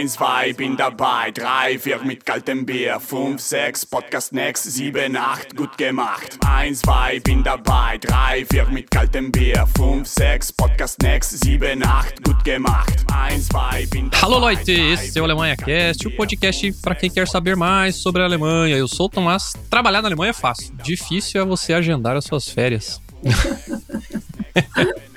Eins, zwei, bin dabei. Drei, vier mit kaltem Bier. Fünf, sechs, Podcast next. Sieben, acht, gut gemacht. Eins, zwei, bin dabei. Drei, vier mit kaltem Bier. Fünf, sechs, Podcast next. Sieben, acht, gut gemacht. Eins, zwei, bin dabei. Alô, Leute, esse é o Alemanha Cast, o podcast para quem quer saber mais sobre a Alemanha. Eu sou o Tomás. Trabalhar na Alemanha é fácil. Difícil é você agendar as suas férias.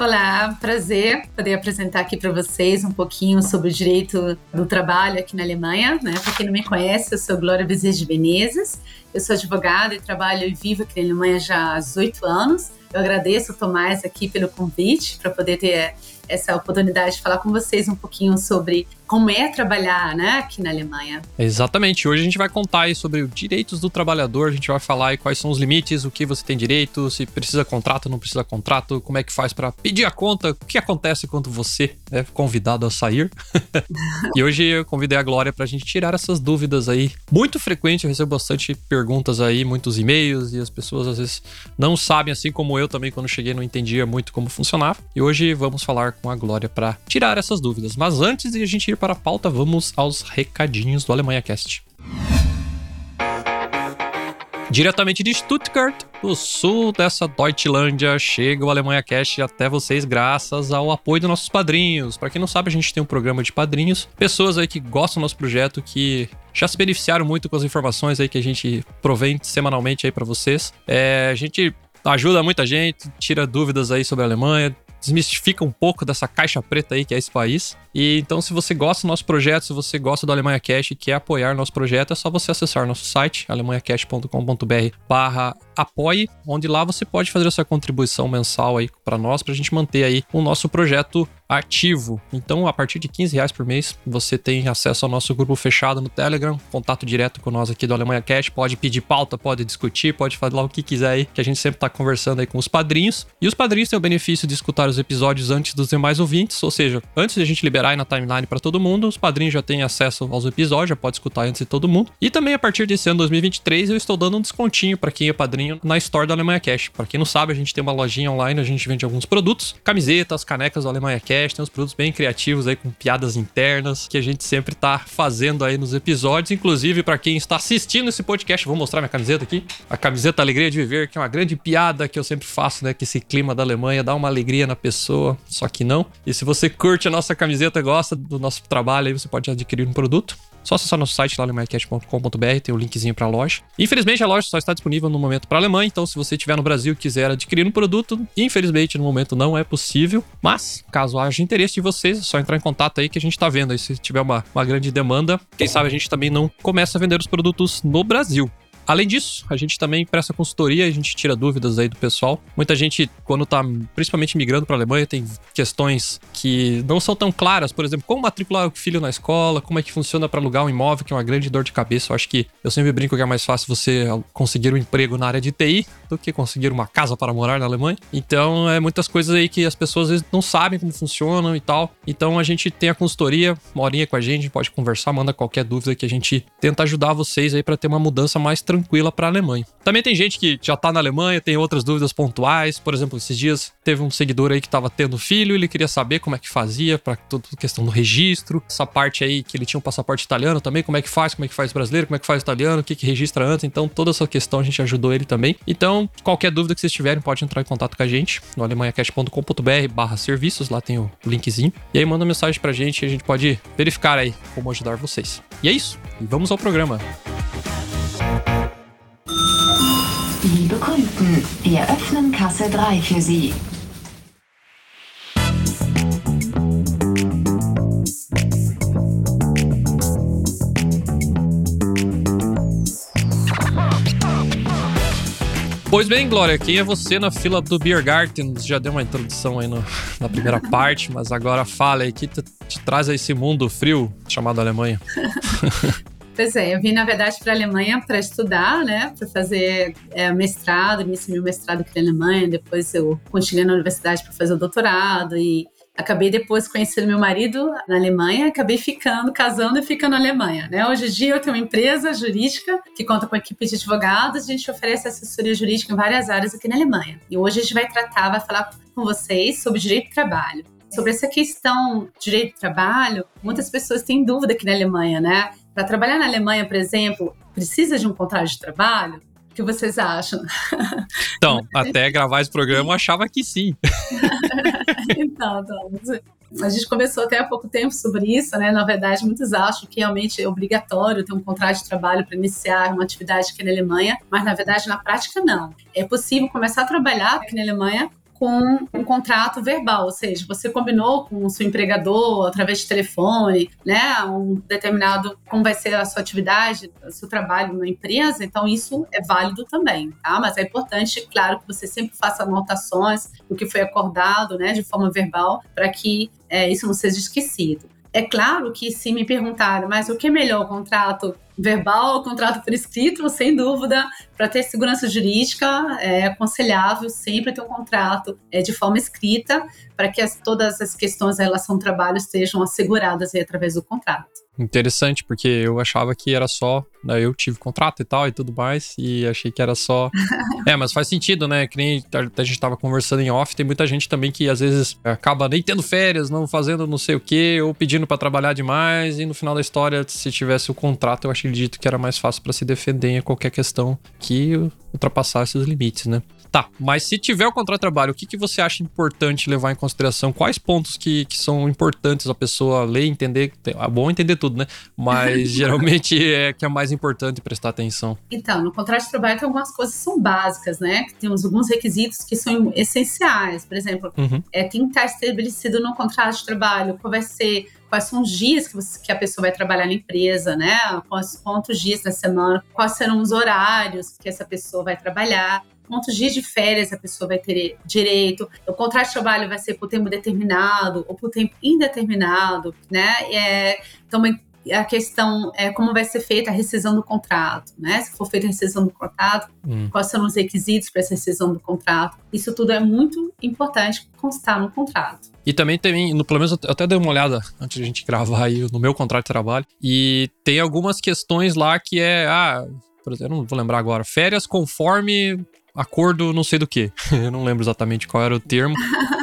Olá, prazer poder apresentar aqui para vocês um pouquinho sobre o direito do trabalho aqui na Alemanha. Né? Para quem não me conhece, eu sou Glória Bezerra de Menezes, eu sou advogada e trabalho e vivo aqui na Alemanha já há 18 anos. Eu agradeço Tomás aqui pelo convite para poder ter essa oportunidade de falar com vocês um pouquinho sobre como é trabalhar né, aqui na Alemanha. Exatamente. Hoje a gente vai contar aí sobre os direitos do trabalhador, a gente vai falar aí quais são os limites, o que você tem direito, se precisa contrato, não precisa contrato, como é que faz para pedir a conta, o que acontece quando você é convidado a sair. e hoje eu convidei a Glória para a gente tirar essas dúvidas aí. Muito frequente, eu recebo bastante perguntas aí, muitos e-mails, e as pessoas às vezes não sabem, assim como eu também, quando cheguei, não entendia muito como funcionava. E hoje vamos falar com a Glória para tirar essas dúvidas. Mas antes de a gente ir para a pauta, vamos aos recadinhos do Alemanha Cast. Diretamente de Stuttgart, no sul dessa Deutschlandia, chega o Alemanha Cast até vocês graças ao apoio dos nossos padrinhos. Para quem não sabe, a gente tem um programa de padrinhos, pessoas aí que gostam do nosso projeto, que já se beneficiaram muito com as informações aí que a gente provém semanalmente aí para vocês. É, a gente ajuda muita gente, tira dúvidas aí sobre a Alemanha, desmistifica um pouco dessa caixa preta aí que é esse país. E então, se você gosta do nosso projeto, se você gosta do Alemanha Cash e quer apoiar nosso projeto, é só você acessar nosso site, alemanhacash.com.br barra apoie, onde lá você pode fazer essa contribuição mensal aí para nós, para a gente manter aí o nosso projeto ativo. Então, a partir de 15 reais por mês, você tem acesso ao nosso grupo fechado no Telegram, contato direto com nós aqui do Alemanha Cash, pode pedir pauta, pode discutir, pode falar o que quiser aí, que a gente sempre está conversando aí com os padrinhos. E os padrinhos têm o benefício de escutar os episódios antes dos demais ouvintes, ou seja, antes de a gente liberar aí na timeline para todo mundo, os padrinhos já têm acesso aos episódios, já pode escutar antes de todo mundo. E também a partir desse ano 2023, eu estou dando um descontinho para quem é padrinho na Store do Alemanha Cash. Para quem não sabe, a gente tem uma lojinha online, a gente vende alguns produtos, camisetas, canecas do Alemanha Cash, tem uns produtos bem criativos aí com piadas internas que a gente sempre tá fazendo aí nos episódios, inclusive para quem está assistindo esse podcast, vou mostrar minha camiseta aqui, a camiseta Alegria de Viver, que é uma grande piada que eu sempre faço, né, que esse clima da Alemanha dá uma alegria na pessoa, só que não. E se você curte a nossa camiseta, gosta do nosso trabalho, aí você pode adquirir um produto. Só acessar nosso site lá alemanhacast.com.br, tem o um linkzinho para a loja. Infelizmente, a loja só está disponível no momento para a Alemanha, então se você estiver no Brasil e quiser adquirir um produto, infelizmente no momento não é possível. Mas, caso haja interesse de vocês, é só entrar em contato aí que a gente está vendo. Aí se tiver uma, uma grande demanda, quem sabe a gente também não começa a vender os produtos no Brasil. Além disso, a gente também presta consultoria, a gente tira dúvidas aí do pessoal. Muita gente, quando tá principalmente migrando para a Alemanha, tem questões que não são tão claras, por exemplo, como matricular o filho na escola, como é que funciona para alugar um imóvel, que é uma grande dor de cabeça. Eu acho que eu sempre brinco que é mais fácil você conseguir um emprego na área de TI do que conseguir uma casa para morar na Alemanha. Então, é muitas coisas aí que as pessoas às vezes não sabem como funcionam e tal. Então, a gente tem a consultoria, uma horinha com a gente, pode conversar, manda qualquer dúvida que a gente tenta ajudar vocês aí para ter uma mudança mais tranquila tranquila para a Alemanha. Também tem gente que já tá na Alemanha, tem outras dúvidas pontuais. Por exemplo, esses dias teve um seguidor aí que estava tendo filho, ele queria saber como é que fazia para toda a questão do registro, essa parte aí que ele tinha um passaporte italiano também, como é que faz, como é que faz brasileiro, como é que faz italiano, o que que registra antes. Então, toda essa questão a gente ajudou ele também. Então, qualquer dúvida que vocês tiverem, pode entrar em contato com a gente no alemanhacast.com.br/barra serviços, lá tem o linkzinho. E aí manda mensagem pra gente e a gente pode verificar aí como ajudar vocês. E é isso. E vamos ao programa. Liebe Kunden, wir öffnen Kasse 3 für Sie. Pois bem, Glória, quem é você na fila do Beer Garden? Já deu uma introdução aí no, na primeira parte, mas agora fala aí, que te, te traz a esse mundo frio chamado Alemanha. Pois é, eu vim, na verdade, para a Alemanha para estudar, né? Para fazer é, mestrado, iniciei meu mestrado aqui na Alemanha, depois eu continuei na universidade para fazer o doutorado e acabei depois conhecendo meu marido na Alemanha, acabei ficando, casando e ficando na Alemanha. Né? Hoje em dia eu tenho uma empresa jurídica que conta com equipe de advogados, a gente oferece assessoria jurídica em várias áreas aqui na Alemanha. E hoje a gente vai tratar, vai falar com vocês sobre direito do trabalho. Sobre essa questão direito do trabalho, muitas pessoas têm dúvida aqui na Alemanha, né? Para trabalhar na Alemanha, por exemplo, precisa de um contrato de trabalho? O que vocês acham? Então, até gravar esse programa eu achava que sim. então, então, a gente começou até há pouco tempo sobre isso, né? Na verdade, muitos acham que realmente é obrigatório ter um contrato de trabalho para iniciar uma atividade aqui na Alemanha, mas na verdade, na prática, não. É possível começar a trabalhar aqui na Alemanha com um contrato verbal, ou seja, você combinou com o seu empregador através de telefone, né, um determinado como vai ser a sua atividade, o seu trabalho na empresa, então isso é válido também, tá? Mas é importante, claro, que você sempre faça anotações do que foi acordado, né, de forma verbal, para que é, isso não seja esquecido. É claro que se me perguntaram, mas o que é melhor, o contrato verbal ou contrato por escrito? Sem dúvida, para ter segurança jurídica, é aconselhável sempre ter um contrato é, de forma escrita, para que as, todas as questões da relação do trabalho estejam asseguradas aí, através do contrato. Interessante, porque eu achava que era só. Né, eu tive contrato e tal e tudo mais, e achei que era só. é, mas faz sentido, né? Que nem a gente tava conversando em off, tem muita gente também que às vezes acaba nem tendo férias, não fazendo não sei o quê, ou pedindo para trabalhar demais, e no final da história, se tivesse o contrato, eu acredito que era mais fácil para se defender em qualquer questão que ultrapassasse os limites, né? Tá, mas se tiver o contrato de trabalho, o que, que você acha importante levar em consideração? Quais pontos que, que são importantes a pessoa ler, entender? É bom entender tudo, né? Mas geralmente é que é mais importante prestar atenção. Então, no contrato de trabalho tem algumas coisas que são básicas, né? Temos alguns requisitos que são essenciais. Por exemplo, uhum. é, tem que estar estabelecido no contrato de trabalho qual vai ser quais são os dias que, você, que, a pessoa vai trabalhar na empresa, né? Quantos, quantos dias na semana, quais serão os horários que essa pessoa vai trabalhar quantos dias de férias a pessoa vai ter direito. O contrato de trabalho vai ser por tempo determinado ou por tempo indeterminado, né? É, também a questão é como vai ser feita a rescisão do contrato, né? Se for feita a rescisão do contrato, hum. quais são os requisitos para essa rescisão do contrato. Isso tudo é muito importante constar no contrato. E também tem, no, pelo menos eu até dei uma olhada antes de a gente gravar aí no meu contrato de trabalho, e tem algumas questões lá que é, ah, por exemplo, eu não vou lembrar agora, férias conforme acordo não sei do que. Eu não lembro exatamente qual era o termo.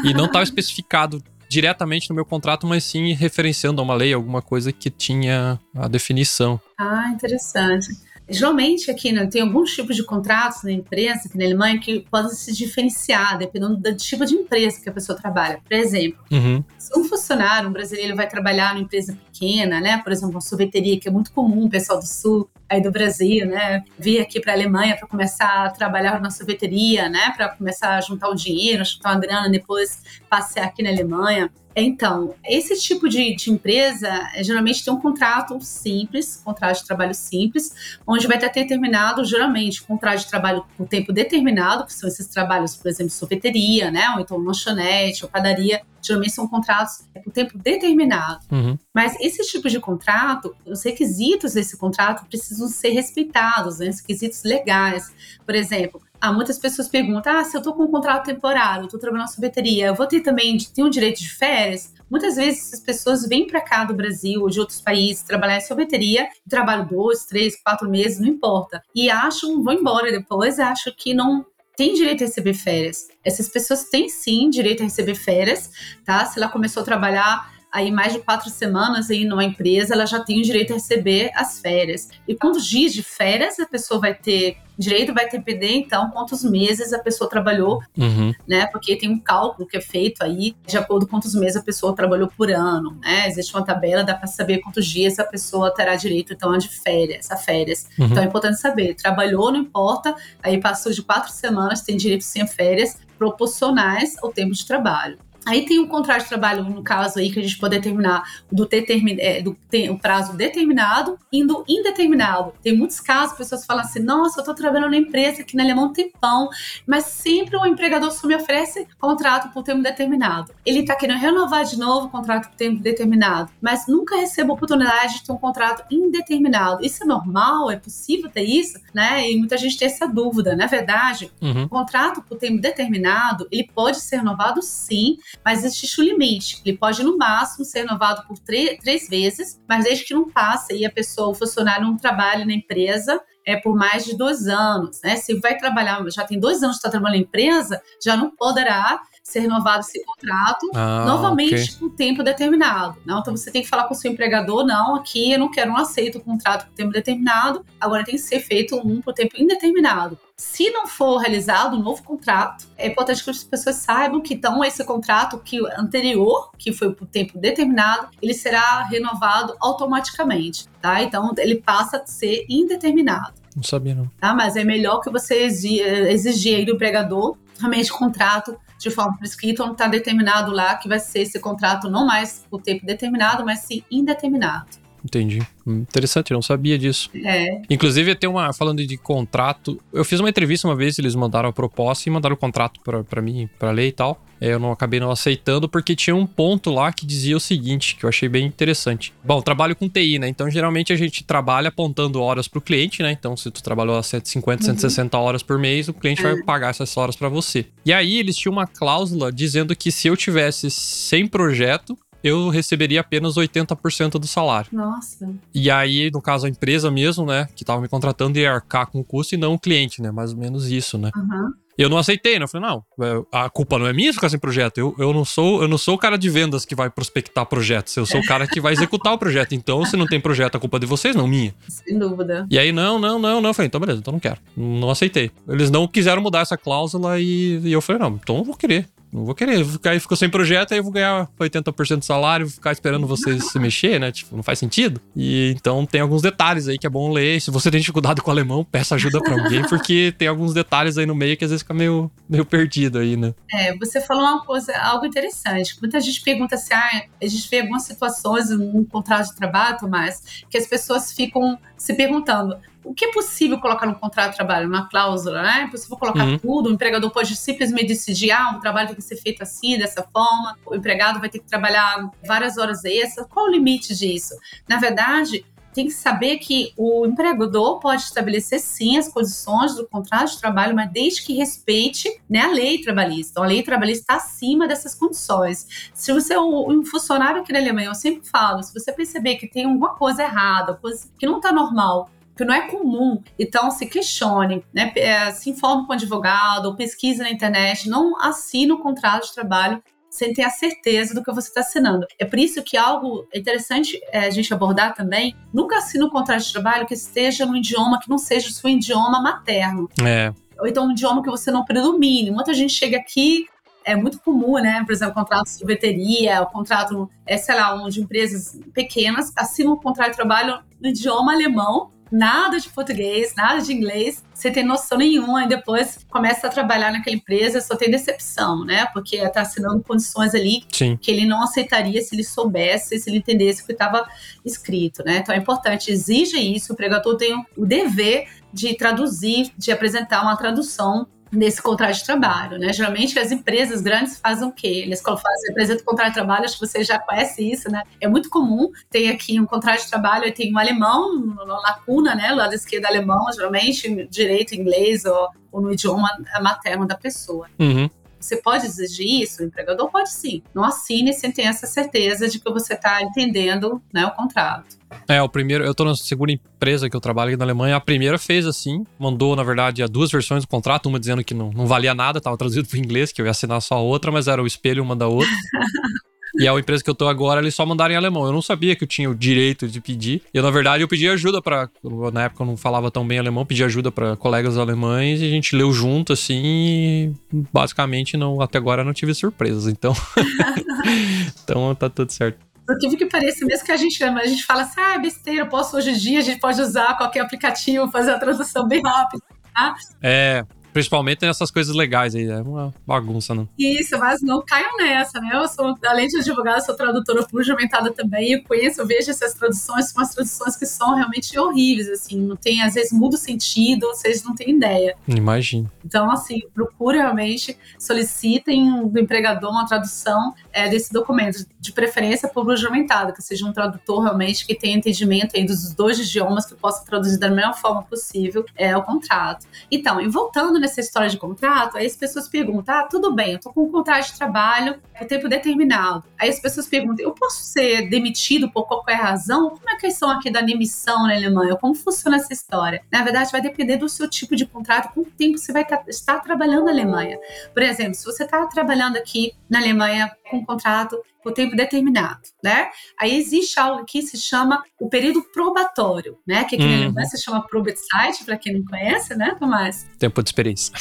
e não estava especificado diretamente no meu contrato, mas sim referenciando a uma lei, alguma coisa que tinha a definição. Ah, interessante. Geralmente aqui né, tem alguns tipos de contratos na empresa, aqui na Alemanha, que podem se diferenciar dependendo do tipo de empresa que a pessoa trabalha. Por exemplo, uhum. se um funcionário, um brasileiro, vai trabalhar numa empresa pequena, né? Por exemplo, uma sorveteria, que é muito comum o pessoal do sul aí do Brasil, né, vir aqui para a Alemanha para começar a trabalhar na sorveteria, né, para começar a juntar o dinheiro, juntar uma grana, depois passear aqui na Alemanha. Então, esse tipo de, de, empresa é, geralmente tem um contrato simples, contrato de trabalho simples, onde vai estar determinado, geralmente, contrato de trabalho por tempo determinado, que são esses trabalhos, por exemplo, sorveteria, né, ou então lanchonete, ou padaria, geralmente são contratos por tempo determinado. Uhum. Mas esse tipo de contrato, os requisitos desse contrato precisam ser respeitados, né, os requisitos legais. Por exemplo, ah, muitas pessoas perguntam: ah, se eu estou com um contrato temporário, estou trabalhando na sorveteria, eu vou ter também ter um direito de férias? Muitas vezes as pessoas vêm para cá do Brasil ou de outros países trabalhar em sorveteria, trabalham dois, três, quatro meses, não importa. E acham, vão embora depois, acham que não tem direito a receber férias. Essas pessoas têm sim direito a receber férias, tá? Se ela começou a trabalhar aí mais de quatro semanas aí numa empresa, ela já tem o direito a receber as férias. E quantos dias de férias a pessoa vai ter direito? Vai depender, então, quantos meses a pessoa trabalhou, uhum. né? Porque tem um cálculo que é feito aí de acordo com quantos meses a pessoa trabalhou por ano, né? Existe uma tabela, dá para saber quantos dias a pessoa terá direito, então, a de férias, a férias. Uhum. Então, é importante saber. Trabalhou, não importa, aí passou de quatro semanas, tem direito sem férias proporcionais ao tempo de trabalho. Aí tem um contrato de trabalho, no caso aí, que a gente pode determinar do, determin, é, do o prazo determinado e do indeterminado. Tem muitos casos, pessoas falam assim, nossa, eu estou trabalhando na empresa aqui na Alemão tem pão, mas sempre o empregador só me oferece contrato por tempo determinado. Ele está querendo renovar de novo o contrato por tempo determinado, mas nunca recebe a oportunidade de ter um contrato indeterminado. Isso é normal? É possível ter isso? Né? E muita gente tem essa dúvida. Na verdade, uhum. o contrato por tempo determinado, ele pode ser renovado sim, mas existe um limite. Ele pode, no máximo, ser renovado por três vezes, mas desde que não passe e a pessoa, o funcionário, não trabalhe na empresa é por mais de dois anos, né? Se vai trabalhar, já tem dois anos que está trabalhando na empresa, já não poderá ser renovado esse contrato, Ah, novamente ok. por tempo determinado. Não? Então você tem que falar com o seu empregador, não, aqui eu não quero, não aceito o contrato por tempo determinado, agora tem que ser feito um por tempo indeterminado. Se não for realizado um novo contrato, é importante que as pessoas saibam que então esse contrato que anterior, que foi por tempo determinado, ele será renovado automaticamente, tá? Então ele passa a ser indeterminado Não sabia, não. tá? Mas é melhor que você eh, exigir aí do empregador realmente contrato de forma prescrita, onde está determinado lá que vai ser esse contrato não mais por tempo determinado, mas sim indeterminado. Entendi. Interessante, eu não sabia disso. É, Inclusive, tem uma. Falando de contrato, eu fiz uma entrevista uma vez, eles mandaram a proposta e mandaram o contrato pra, pra mim, pra ler e tal. É, Eu não acabei não aceitando porque tinha um ponto lá que dizia o seguinte, que eu achei bem interessante. Bom, trabalho com TI, né? Então, geralmente a gente trabalha apontando horas pro cliente, né? Então, se tu trabalhou 150, 160 horas por mês, o cliente vai pagar essas horas pra você. E aí, eles tinham uma cláusula dizendo que se eu tivesse sem projeto, eu receberia apenas 80% do salário. nossa. E aí, no caso, a empresa mesmo, né, que tava me contratando ia arcar com o custo e não o cliente, né? Mais ou menos isso, né? Aham. Eu não aceitei, né? Eu falei, não, é, a culpa não é minha ficar sem projeto. Eu, eu, não sou, eu não sou o cara de vendas que vai prospectar projetos. Eu sou o cara que vai executar o projeto. Então, se não tem projeto, a culpa é de vocês, não minha. Sem dúvida. E aí, não, não, não, não. Eu falei, então beleza, então não quero. Não aceitei. Eles não quiseram mudar essa cláusula e, e eu falei, não, então eu vou querer. Não vou querer. Ficar aí ficou sem projeto, aí eu vou ganhar 80% do salário, ficar esperando vocês se mexer, né? Tipo, não faz sentido. E então tem alguns detalhes aí que é bom ler. Se você tem dificuldade com o alemão, peça ajuda pra alguém, porque tem alguns detalhes aí no meio que às vezes fica meio, meio perdido aí, né? É, você falou uma coisa, algo interessante. Muita gente pergunta se ah, a gente vê algumas situações no contrato de trabalho, Tomás, que as pessoas ficam se perguntando o que é possível colocar no contrato de trabalho, uma cláusula, né? É possível colocar Uhum. tudo, o empregador pode simplesmente decidir, ah, o trabalho tem que ser feito assim, dessa forma, o empregado vai ter que trabalhar várias horas extras. Qual o limite disso? Na verdade, tem que saber que o empregador pode estabelecer sim as condições do contrato de trabalho, mas desde que respeite né, a lei trabalhista. Então, a lei trabalhista está acima dessas condições. Se você é um um funcionário aqui na Alemanha, eu sempre falo, se você perceber que tem alguma coisa errada, coisa que não está normal, que não é comum, então se questione, né, é, se informe com o advogado, ou pesquise na internet, não assine o contrato de trabalho sem ter a certeza do que você está assinando. É por isso que algo interessante é, a gente abordar também, nunca assine um contrato de trabalho que esteja no idioma que não seja o seu idioma materno. É. Ou então um idioma que você não predomine. Muita gente chega aqui, é muito comum, né? Por exemplo, contrato de sorveteria, o contrato, é, sei lá, um de empresas pequenas, assinam um contrato de trabalho no idioma alemão, nada de português, nada de inglês, você tem noção nenhuma, e depois começa a trabalhar naquela empresa, só tem decepção, né? Porque está assinando condições ali Sim. que ele não aceitaria se ele soubesse, se ele entendesse o que estava escrito, né? Então é importante, exige isso, o pregador tem o dever de traduzir, de apresentar uma tradução nesse contrato de trabalho, né? Geralmente as empresas grandes fazem o quê? Eles fazem, apresentam o contrato de trabalho, acho que você já conhece isso, né? É muito comum, tem aqui um contrato de trabalho, e tem um alemão, na lacuna, né? Lado esquerdo alemão, geralmente direito inglês ou, ou no idioma materno da pessoa. Uhum. Você pode exigir isso? O empregador pode sim. Não assine sem ter essa certeza de que você está entendendo né, o contrato. É, o primeiro, eu tô na segunda empresa que eu trabalho aqui na Alemanha. A primeira fez assim, mandou, na verdade, duas versões do contrato, uma dizendo que não, não valia nada, tava traduzido pro inglês, que eu ia assinar só a outra, mas era o espelho uma da outra. E a empresa que eu tô agora, eles só mandaram em alemão. Eu não sabia que eu tinha o direito de pedir. E na verdade eu pedi ajuda para na época eu não falava tão bem alemão, pedi ajuda para colegas alemães e a gente leu junto assim, e basicamente não até agora não tive surpresas. Então Então tá tudo certo. Por incrível que pareça, mesmo que a gente, a gente fala assim, ah, besteira, eu posso hoje em dia, a gente pode usar qualquer aplicativo, fazer a tradução bem rápida. Tá? É, principalmente nessas coisas legais aí, é uma bagunça, não. Isso, mas não caiam nessa, né? Eu sou, além de advogada, sou tradutora juramentada também, eu conheço, eu vejo essas traduções, são umas traduções que são realmente horríveis, assim, não tem, às vezes muda o sentido, vocês não têm ideia. Imagino. Então, assim, procure realmente, solicitem do empregador uma tradução é, desse documento, de preferência por juramentado, que seja um tradutor realmente que tenha entendimento aí dos dois idiomas, que possa traduzir da melhor forma possível é, o contrato. Então, e voltando nessa história de contrato, aí as pessoas perguntam: ah, tudo bem, eu tô com um contrato de trabalho por tempo determinado. Aí as pessoas perguntam: eu posso ser demitido por qualquer razão? Como é a questão aqui da demissão na Alemanha? Como funciona essa história? Na verdade, vai depender do seu tipo de contrato, quanto tempo você vai estar trabalhando na Alemanha. Por exemplo, se você está trabalhando aqui na Alemanha com um contrato por tempo determinado, né? Aí existe algo que se chama o período probatório, né? Que aqui uhum. na se chama Probezeit, para quem não conhece, né, Tomás? Tempo de experiência.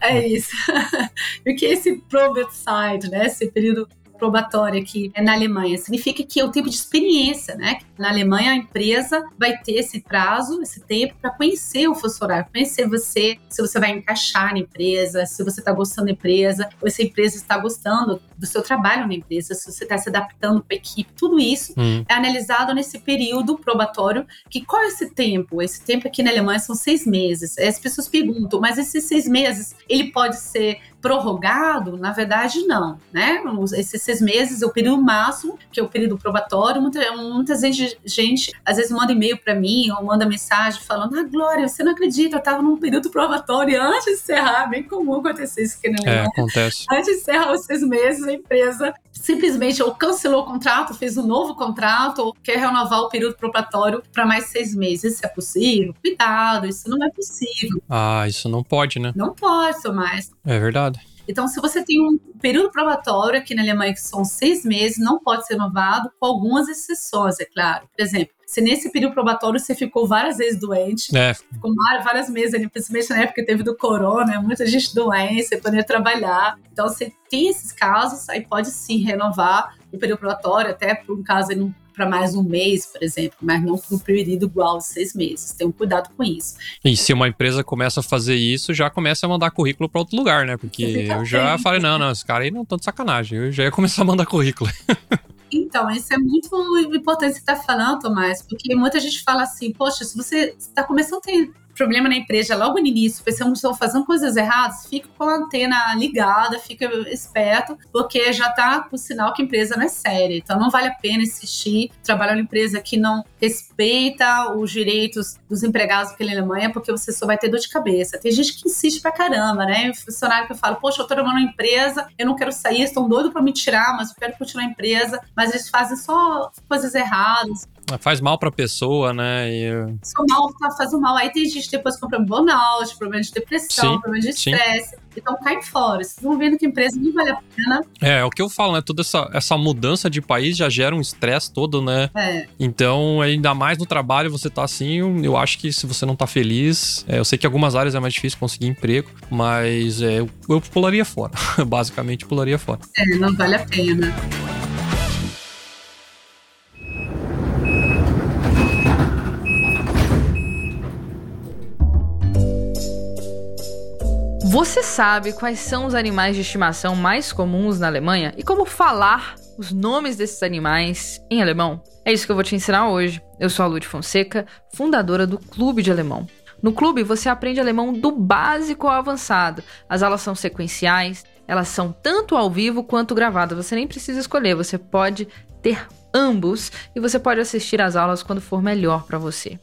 É isso. o que é esse Probezeit, né? Esse período probatória aqui na Alemanha. Significa que é o tempo de experiência, né? Na Alemanha, a empresa vai ter esse prazo, esse tempo, para conhecer o funcionário, conhecer você, se você vai encaixar na empresa, se você está gostando da empresa, ou se a empresa está gostando do seu trabalho na empresa, se você está se adaptando para a equipe. Tudo isso hum. é analisado nesse período probatório. Que qual é esse tempo? Esse tempo aqui na Alemanha são seis meses. As pessoas perguntam, mas esses seis meses ele pode ser prorrogado? Na verdade, não, né? Esses seis meses é o período máximo, que é o período probatório. Muita, muitas vezes, gente, às vezes manda e-mail para mim ou manda mensagem falando: Ah, Glória, você não acredita, eu estava num período probatório antes de encerrar. Bem comum acontecer isso aqui na É, acontece. Antes de encerrar os seis meses, a empresa simplesmente ou cancelou o contrato, fez um novo contrato, ou quer renovar o período probatório para mais seis meses. Isso é possível? Cuidado, isso não é possível. Ah, isso não pode, né? Não pode, Tomás. É verdade. Então, se você tem um período probatório aqui na Alemanha que são seis meses, não pode ser renovado, com algumas exceções, é claro. Por exemplo, se nesse período probatório você ficou várias vezes doente, é. ficou várias meses ali, principalmente na época que teve do corona, muita gente doente, você poderia trabalhar. Então, você tem esses casos, aí pode sim renovar o período probatório, até por um caso ele não para mais um mês, por exemplo, mas não para um período igual de seis meses. Tenham cuidado com isso. E se uma empresa começa a fazer isso, já começa a mandar currículo para outro lugar, né? Porque eu já falei, não, não, esses caras aí não estão de sacanagem. Eu já ia começar a mandar currículo. Então, isso é muito importante você estar tá falando, Tomás, porque muita gente fala assim, poxa, se você está começando a ter problema na empresa logo no início, pensando que estão fazendo coisas erradas, fica com a antena ligada, fica esperto, porque já está com sinal que a empresa não é séria. Então não vale a pena insistir, trabalhar numa empresa que não respeita os direitos dos empregados aqui na Alemanha, porque você só vai ter dor de cabeça. Tem gente que insiste pra caramba, né? funcionário que fala, poxa, eu tô trabalhando numa empresa, eu não quero sair, estão doidos para me tirar, mas eu quero continuar a empresa, mas eles fazem só coisas erradas. Faz mal pra pessoa, né? E... Só mal, tá fazendo mal. Aí tem gente depois com problema de burnout, problema de depressão, sim, problema de estresse. Então cai fora. Vocês vão vendo que a empresa não vale a pena. É, é o que eu falo, né? Toda essa, essa mudança de país já gera um estresse todo, né? É. Então, ainda mais no trabalho, você tá assim, eu acho que se você não tá feliz, é, eu sei que algumas áreas é mais difícil conseguir emprego, mas é, eu, eu pularia fora. Basicamente, pularia fora. É, não vale a pena. Você sabe quais são os animais de estimação mais comuns na Alemanha e como falar os nomes desses animais em alemão? É isso que eu vou te ensinar hoje. Eu sou a Lud Fonseca, fundadora do Clube de Alemão. No clube você aprende alemão do básico ao avançado. As aulas são sequenciais, elas são tanto ao vivo quanto gravadas. Você nem precisa escolher, você pode ter ambos e você pode assistir às aulas quando for melhor para você.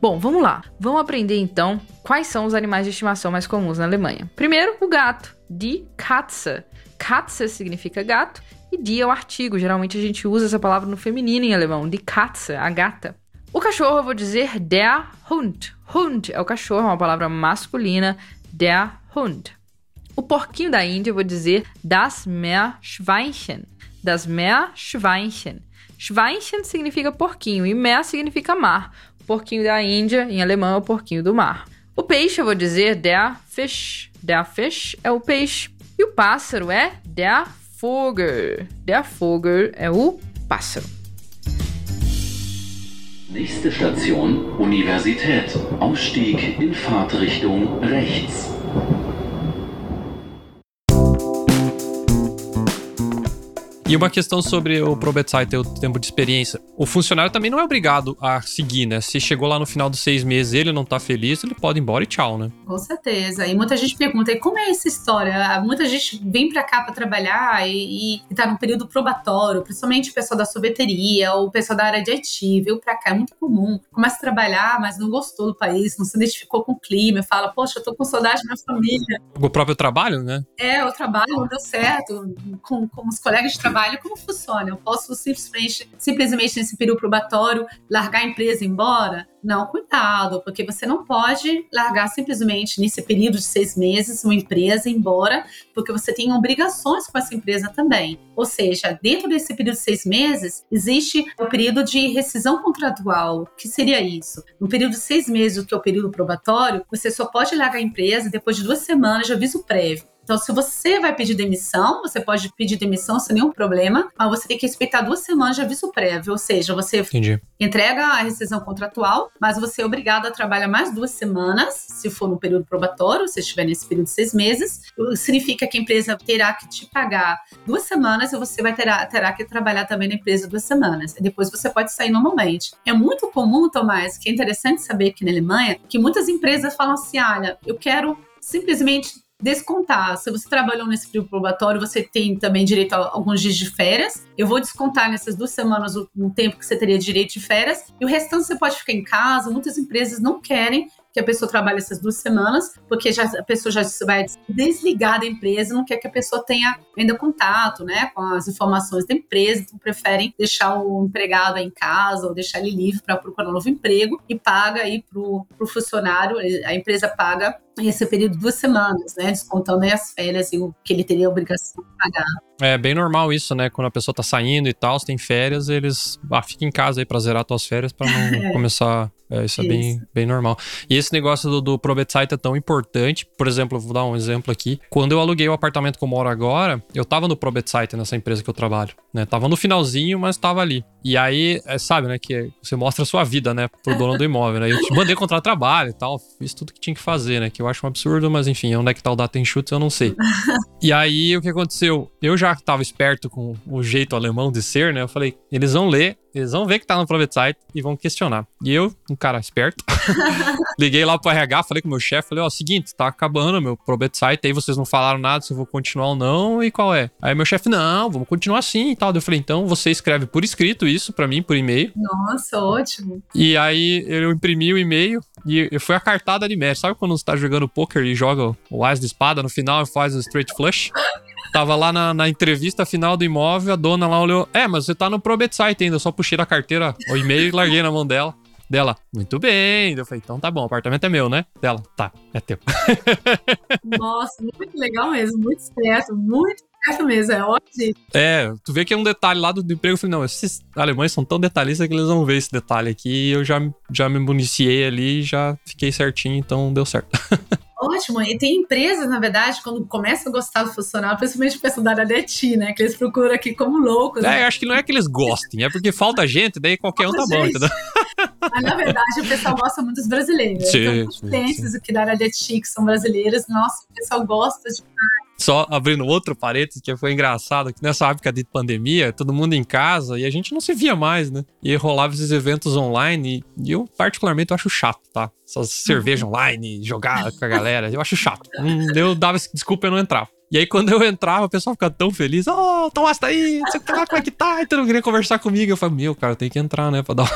Bom, vamos lá. Vamos aprender então quais são os animais de estimação mais comuns na Alemanha. Primeiro, o gato, die Katze. Katze significa gato e die é o artigo. Geralmente a gente usa essa palavra no feminino em alemão, die Katze, a gata. O cachorro eu vou dizer der Hund. Hund é o cachorro, é uma palavra masculina, der Hund. O porquinho da Índia eu vou dizer das Meerschweinchen. Das Meerschweinchen. Schweinchen significa porquinho e Meer significa mar porquinho da Índia, em alemão é o porquinho do mar. O peixe eu vou dizer der Fisch. Der Fisch é o peixe. E o pássaro é der Vogel. Der Vogel é o pássaro. Nächste Station Universität. Ausstieg in Fahrtrichtung rechts. E uma questão sobre o Probetsite ter o tempo de experiência. O funcionário também não é obrigado a seguir, né? Se chegou lá no final dos seis meses e ele não tá feliz, ele pode ir embora e tchau, né? Com certeza. E muita gente pergunta, e como é essa história? Muita gente vem pra cá pra trabalhar e, e tá num período probatório, principalmente o pessoal da sorveteria ou o pessoal da área de IT, veio pra cá, é muito comum. Começa a trabalhar, mas não gostou do país, não se identificou com o clima, fala, poxa, eu tô com saudade da minha família. O próprio trabalho, né? É, o trabalho não deu certo, com, com os colegas de trabalho trabalho, como funciona? Eu posso simplesmente, simplesmente nesse período probatório, largar a empresa e ir embora? Não, cuidado, porque você não pode largar simplesmente nesse período de seis meses uma empresa embora, porque você tem obrigações com essa empresa também. Ou seja, dentro desse período de seis meses, existe o período de rescisão contratual. O que seria isso? No período de seis meses, que é o período probatório, você só pode largar a empresa depois de duas semanas de aviso prévio. Então, se você vai pedir demissão, você pode pedir demissão sem nenhum problema, mas você tem que respeitar duas semanas de aviso prévio. Ou seja, você Entendi. entrega a rescisão contratual, mas você é obrigado a trabalhar mais duas semanas, se for no período probatório, se estiver nesse período de seis meses. Significa que a empresa terá que te pagar duas semanas e você vai terá, terá que trabalhar também na empresa duas semanas. E depois você pode sair normalmente. É muito comum, Tomás, que é interessante saber aqui na Alemanha, que muitas empresas falam assim: olha, eu quero simplesmente descontar. Se você trabalhou nesse período probatório, você tem também direito a alguns dias de férias. Eu vou descontar nessas duas semanas o, tempo que você teria direito de férias. E o restante você pode ficar em casa. Muitas empresas não querem que a pessoa trabalhe essas duas semanas, porque já, a pessoa já vai desligar da empresa, não quer que a pessoa tenha ainda contato, né, com as informações da empresa, então preferem deixar o empregado em casa ou deixar ele livre para procurar um novo emprego e paga aí pro, pro funcionário, a empresa paga esse período de duas semanas, né, descontando aí as férias e o que ele teria a obrigação de pagar. É bem normal isso, né? Quando a pessoa tá saindo e tal, se tem férias, eles. Ah, fica em casa aí pra zerar tuas férias pra não é. começar. É, isso, isso, é bem, bem normal. E esse negócio do, do Probetsite é tão importante. Por exemplo, vou dar um exemplo aqui. Quando eu aluguei o apartamento que eu moro agora, eu tava no Probetsite nessa empresa que eu trabalho, né? Tava no finalzinho, mas tava ali. E aí, é, sabe, né? Que você mostra a sua vida, né? Pro dono do imóvel, né? Eu te mandei contrato de trabalho e tal. Fiz tudo que tinha que fazer, né? Que eu acho um absurdo, mas enfim, onde é que tá o data enxutos eu não sei. e aí, o que aconteceu? Eu já tava esperto com o jeito alemão de ser, né? Eu falei, eles vão ler, eles vão ver que tá no Private Site e vão questionar. E eu, um cara esperto, liguei lá pro RH, falei com o meu chefe, falei, ó, oh, seguinte, tá acabando meu Probet Site, aí vocês não falaram nada se eu vou continuar ou não, e qual é? Aí meu chefe, não, vamos continuar assim e tal. Eu falei, então você escreve por escrito isso para mim, por e-mail. Nossa, ótimo. E aí eu imprimi o e-mail e foi a cartada de mestre. Sabe quando você tá jogando poker e joga o As de espada no final e faz o straight flush? Tava lá na, na, entrevista final do imóvel, a dona lá olhou. É, mas você tá no Probet Site ainda. Eu só puxei da carteira o e-mail e larguei na mão dela. Dela, muito bem. Eu falei, então tá bom, o apartamento é meu, né? Dela, tá, é teu. Nossa, muito legal mesmo, muito esperto, muito esperto mesmo, é ótimo. É, tu vê que é um detalhe lá do, do emprego. Eu falei, não, esses alemães são tão detalhistas que eles vão ver esse detalhe aqui. E eu já, já me municiei ali, já fiquei certinho, então deu certo. Ótimo. E tem empresas, na verdade, quando começam a gostar do funcionário, principalmente o pessoal da área de TI, né? Que eles procuram aqui como loucos. É, né? eu acho que não é que eles gostem, é porque falta gente, daí qualquer falta um tá gente. bom, entendeu? Mas, na verdade, o pessoal gosta muito dos brasileiros. Sim, então, clientes aqui da área de TI que são brasileiros, nossa, o pessoal gosta de só abrindo outro parênteses, que foi engraçado, que nessa época de pandemia, todo mundo em casa e a gente não se via mais, né? E rolava esses eventos online e, eu, particularmente, eu acho chato, tá? Essas cerveja online, jogar com a galera, eu acho chato. eu dava desculpa eu não entrava. E aí, quando eu entrava, o pessoal ficava tão feliz. Ó, oh, Tomás tá aí, você tá lá, como é que tá? Então não queria conversar comigo. Eu falei, meu, cara, tem que entrar, né? Pra dar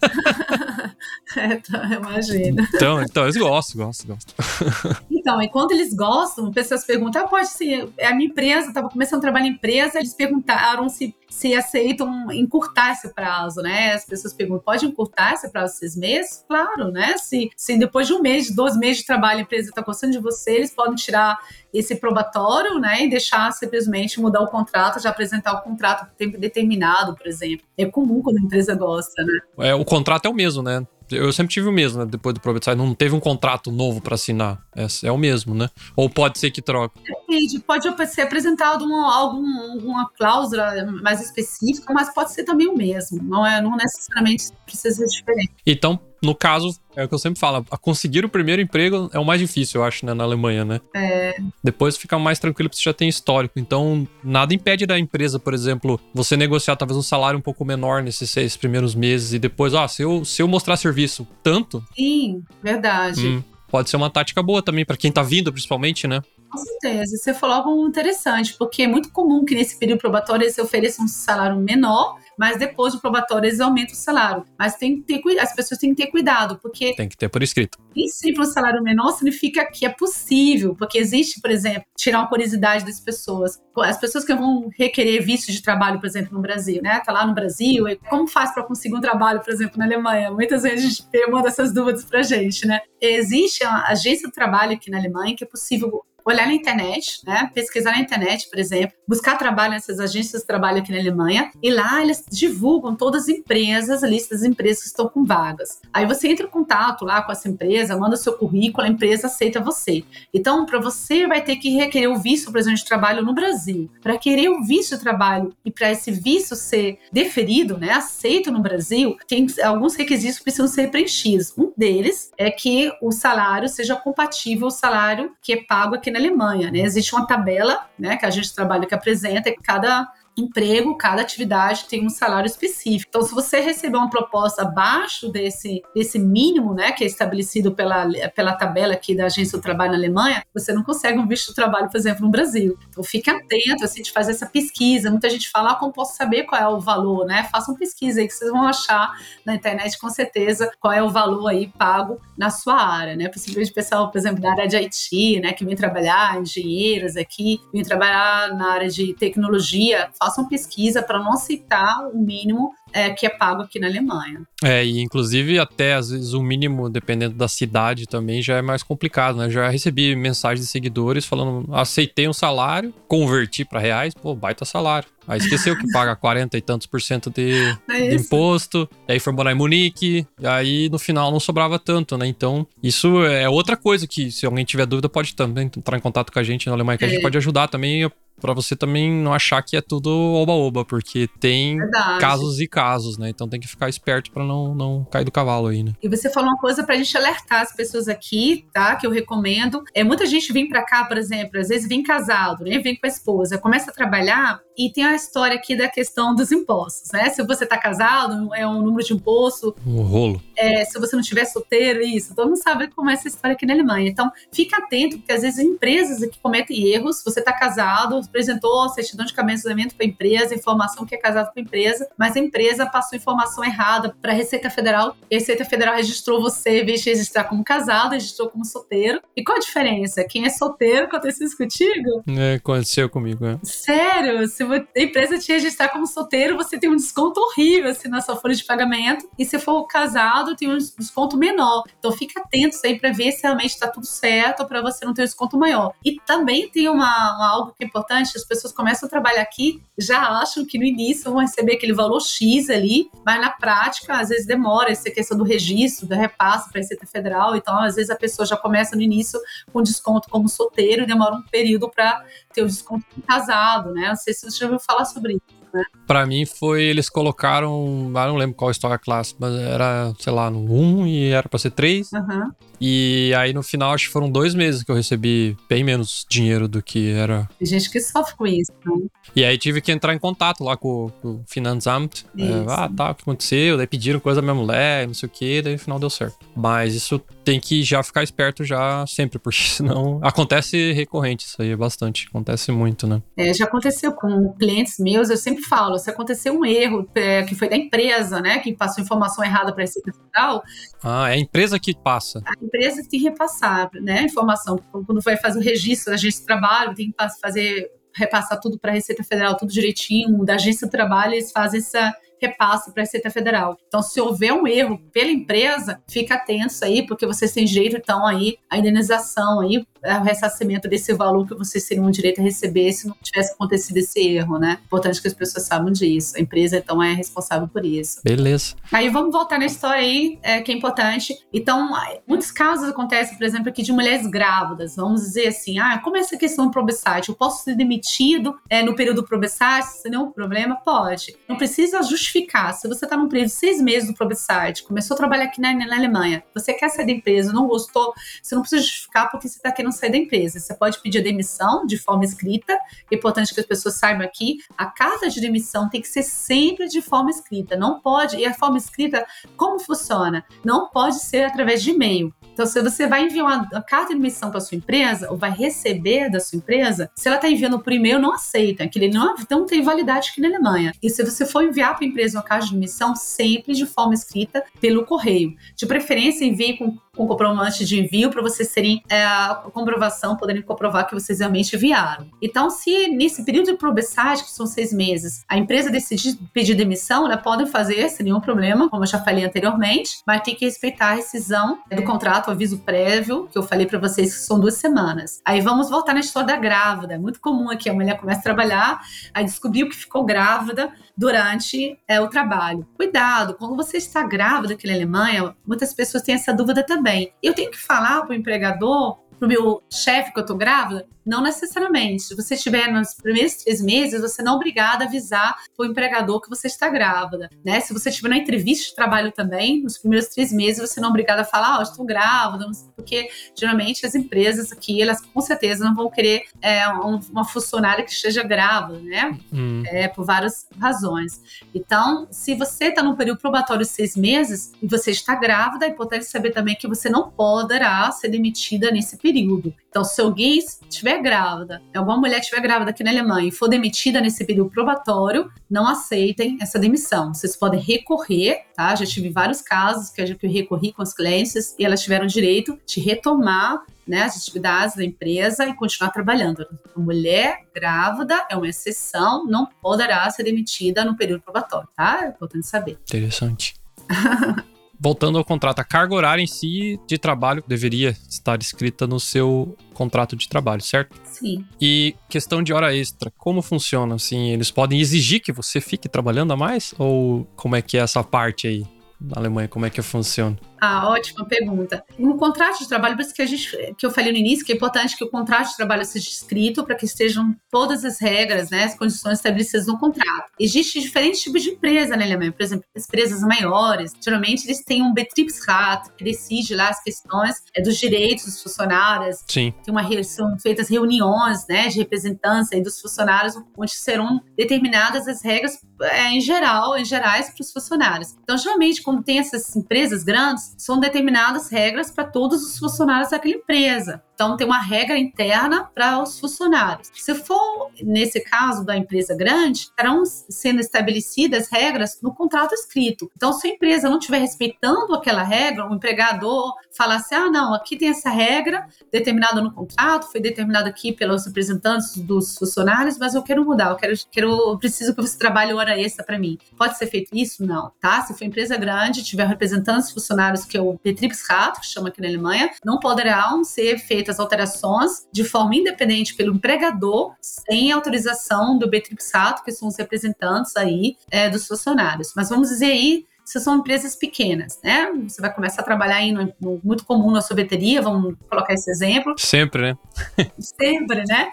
é, tá, imagina. Então, então, eles gostam, gostam, gostam. Então, e quando eles gostam, pessoas perguntam, ah, pode ser, é a minha empresa, estava começando a trabalhar em empresa, eles perguntaram se, se aceitam encurtar esse prazo, né? As pessoas perguntam, pode encurtar esse prazo de seis meses? Claro, né? Se, se depois de um mês, de dois meses de trabalho, a empresa está gostando de você, eles podem tirar esse probatório, né, e deixar simplesmente mudar o contrato, já apresentar o contrato por tempo determinado, por exemplo. É comum quando a empresa gosta, né? É, o contrato é o mesmo, né? Eu sempre tive o mesmo, né? Depois do Probate não teve um contrato novo para assinar. É, é, o mesmo, né? Ou pode ser que troque? Depende, pode ser apresentado algum, alguma cláusula mais específica, mas pode ser também o mesmo. Não é, não necessariamente precisa ser diferente. Então, no caso, é o que eu sempre falo, a conseguir o primeiro emprego é o mais difícil, eu acho, né, na Alemanha, né? É, Depois fica mais tranquilo porque você já tem histórico. Então, nada impede da empresa, por exemplo, você negociar talvez um salário um pouco menor nesses seis primeiros meses e depois, ó, se eu, se eu mostrar serviço tanto, sim, verdade. hum, pode ser uma tática boa também pra quem tá vindo, principalmente, né? Com certeza. Você falou algo interessante, porque é muito comum que nesse período probatório eles ofereçam um salário menor, mas depois do probatório eles aumentam o salário. Mas tem que ter, as pessoas têm que ter cuidado, porque Tem que ter por escrito. nem sempre um salário menor significa que é possível, porque existe, por exemplo, tirar uma curiosidade das pessoas. As pessoas que vão requerer visto de trabalho, por exemplo, no Brasil, né? Tá lá no Brasil, e como faz para conseguir um trabalho, por exemplo, na Alemanha? Muitas vezes a gente manda essas dúvidas pra gente, né? Existe a agência de trabalho aqui na Alemanha que é possível olhar na internet, né? Pesquisar na internet, por exemplo, buscar trabalho nessas agências de trabalho aqui na Alemanha, e lá eles divulgam todas as empresas, a lista das empresas que estão com vagas. Aí você entra em contato lá com essa empresa, manda o seu currículo, a empresa aceita você. Então, para você vai ter que requerer o visto, exemplo, de trabalho no Brasil. Para querer o visto de trabalho e para esse visto ser deferido, né, aceito no Brasil, tem alguns requisitos que precisam ser preenchidos. Um deles é que o salário seja compatível ao salário que é pago aqui na Alemanha, né? Existe uma tabela, né, que a gente trabalha que apresenta cada emprego, cada atividade tem um salário específico. Então, se você receber uma proposta abaixo desse, desse mínimo, né, que é estabelecido pela, pela tabela aqui da Agência do Trabalho na Alemanha, você não consegue um visto de trabalho, por exemplo, no Brasil. Então, fique atento, assim, de fazer essa pesquisa. Muita gente fala, ah, como posso saber qual é o valor, né? Façam pesquisa aí, que vocês vão achar na internet, com certeza, qual é o valor aí pago na sua área, né? Possivelmente pessoal, por exemplo, da área de IT, né, que vem trabalhar, engenheiros aqui, vem trabalhar na área de tecnologia, façam pesquisa para não aceitar o mínimo é, que é pago aqui na Alemanha. É, e inclusive até às vezes o mínimo, dependendo da cidade também, já é mais complicado, né? Já recebi mensagens de seguidores falando, aceitei um salário, converti para reais, pô, baita salário. Aí esqueceu que paga 40 e tantos por cento de, É de imposto, aí foi morar em Munique, aí no final não sobrava tanto, né? Então, isso é outra coisa que, se alguém tiver dúvida, pode também entrar em contato com a gente na Alemanha, que a gente É. pode ajudar também pra você também não achar que é tudo oba-oba, porque tem Verdade. casos e casos, né? Então tem que ficar esperto pra não, não cair do cavalo aí, né? E você falou uma coisa pra gente alertar as pessoas aqui, tá? Que eu recomendo. É muita gente vem pra cá, por exemplo, às vezes vem casado, né? Vem com a esposa, começa a trabalhar e tem a história aqui da questão dos impostos, né? Se você tá casado, é um número de imposto. Um rolo. É, se você não tiver solteiro, isso. Todo mundo sabe como é essa história aqui na Alemanha. Então, fica atento, porque às vezes empresas aqui cometem erros. Você tá casado, apresentou a certidão de casamento para a empresa, informação que é casado com a empresa, mas a empresa passou informação errada para a Receita Federal. A Receita Federal registrou você, em vez de registrar como casado, registrou como solteiro. E qual a diferença? Quem é solteiro, aconteceu isso contigo? É, aconteceu comigo, né? Sério, se a empresa te registrar como solteiro, você tem um desconto horrível assim, na sua folha de pagamento. E se for casado, tem um desconto menor. Então fica atento aí para ver se realmente está tudo certo para você não ter um desconto maior. E também tem uma, uma- algo que é importante: as pessoas começam a trabalhar aqui, já acham que no início vão receber aquele valor X ali, mas na prática, às vezes demora essa questão do registro, do repasse para a Receita Federal. Então, às vezes a pessoa já começa no início com desconto como solteiro e demora um período para ter o desconto como casado, né? Não sei se você já ouviu falar sobre isso. Pra mim foi, eles colocaram, ah, não lembro qual história classe, mas era, sei lá, no 1 e era pra ser 3. Aham. E aí no final acho que foram dois meses que eu recebi bem menos dinheiro do que era. Tem gente que sofre com isso. Né? E aí tive que entrar em contato lá com, com o Finanzamt. É, ah, tá, o que aconteceu? Daí pediram coisa da minha mulher, não sei o que, daí no final deu certo. Mas isso tem que já ficar esperto já sempre, porque senão acontece recorrente isso aí, é bastante. Acontece muito, né? É, já aconteceu com clientes meus, eu sempre falo, se acontecer um erro é, que foi da empresa, né, que passou informação errada para Receita Federal, Ah, é a empresa que passa. a empresa tem que repassar, né, a informação. Quando vai fazer o registro da agência de trabalho, tem que fazer repassar tudo para a Receita Federal, tudo direitinho. Da agência de trabalho, eles fazem essa repasse para a Receita Federal. Então, se houver um erro pela empresa, fica atento aí, porque vocês têm direito, então, aí, a indenização aí, é, o ressarcimento desse valor que vocês teriam direito a receber se não tivesse acontecido esse erro, né? Importante que as pessoas saibam disso. A empresa, então, é responsável por isso. Beleza. Aí vamos voltar na história aí, é, que é importante. Então, muitos casos acontecem, por exemplo, aqui de mulheres grávidas. Vamos dizer assim, ah, como é essa questão do probesite? Eu posso ser demitido é, no período do probesite sem nenhum problema? Pode. Não precisa justificar justificar. Se você está num de seis meses do Probesite, começou a trabalhar aqui na, na, Alemanha, você quer sair da empresa, não gostou, você não precisa justificar porque você está querendo sair da empresa. Você pode pedir a demissão de forma escrita. É importante que as pessoas saibam aqui, a carta de demissão tem que ser sempre de forma escrita. Não pode, e a forma escrita, como funciona? Não pode ser através de e-mail. Então, se você vai enviar uma carta de demissão para sua empresa, ou vai receber da sua empresa, se ela está enviando por e-mail, não aceita. Aquele não, não tem validade aqui na Alemanha. E se você for enviar para a empresa uma carta de demissão, sempre de forma escrita pelo correio. De preferência, envie com com comprovante de envio para vocês terem é, a comprovação, poderem comprovar que vocês realmente enviaram. Então, se nesse período de probessagem, que são seis meses, a empresa decidir pedir demissão, ela pode fazer sem nenhum problema, como eu já falei anteriormente, mas tem que respeitar a rescisão do contrato, aviso prévio, que eu falei para vocês que são duas semanas. Aí vamos voltar na história da grávida. É muito comum aqui a mulher começa a trabalhar, aí descobriu que ficou grávida durante é, o trabalho. Cuidado, quando você está grávida aqui na Alemanha, muitas pessoas têm essa dúvida também. Eu tenho que falar para o empregador pro meu chefe que eu tô grávida, não necessariamente. Se você estiver nos primeiros três meses, você não é obrigada a avisar o empregador que você está grávida, né? Se você estiver na entrevista de trabalho também, nos primeiros três meses, você não é obrigada a falar, ó, oh, estou grávida, porque geralmente as empresas aqui, elas com certeza não vão querer é, uma funcionária que esteja grávida, né? Hum. É, por várias razões. Então, se você está num período probatório de seis meses e você está grávida, é importante saber também que você não poderá ser demitida nesse período. Então, se alguém estiver grávida, alguma mulher estiver grávida aqui na Alemanha e for demitida nesse período probatório, não aceitem essa demissão. Vocês podem recorrer, tá? Já tive vários casos que eu recorri com as clientes e elas tiveram direito de retomar né, as atividades da empresa e continuar trabalhando. A mulher grávida é uma exceção, não poderá ser demitida no período probatório, tá? É importante saber. Interessante. voltando ao contrato, a carga horária em si de trabalho deveria estar escrita no seu contrato de trabalho, certo? Sim. E questão de hora extra, como funciona? Assim, eles podem exigir que você fique trabalhando a mais? Ou como é que é essa parte aí na Alemanha? Como é que funciona? Ah, ótima pergunta. No contrato de trabalho, por isso que, a gente, que eu falei no início, que é importante que o contrato de trabalho seja escrito para que estejam todas as regras, né, as condições estabelecidas no contrato. Existem diferentes tipos de empresa na Alemanha. Por exemplo, as empresas maiores, geralmente eles têm um Betriebsrat, que decide lá as questões é, dos direitos dos funcionários. Sim. Tem uma, são feitas reuniões né, de representantes aí dos funcionários, onde serão determinadas as regras é, em geral, em gerais, para os funcionários. Então, geralmente, quando tem essas empresas grandes, são determinadas regras para todos os funcionários daquela empresa. Então, tem uma regra interna para os funcionários. Se for, nesse caso da empresa grande, estarão sendo estabelecidas regras no contrato escrito. Então, se a empresa não estiver respeitando aquela regra, o empregador falar assim: ah, não, aqui tem essa regra determinada no contrato, foi determinada aqui pelos representantes dos funcionários, mas eu quero mudar, eu quero, quero preciso que você trabalhe hora extra para mim. Pode ser feito isso? Não, tá? Se for empresa grande, tiver representantes funcionários, que é o Betriebsrat, que chama aqui na Alemanha, não poderão ser feitos feitas alterações de forma independente pelo empregador, sem autorização do Betriebsrat, que são os representantes aí é, dos funcionários. Mas vamos dizer aí se são empresas pequenas, né? Você vai começar a trabalhar aí no, no, muito comum na sorveteria, vamos colocar esse exemplo. Sempre, né? Sempre, né?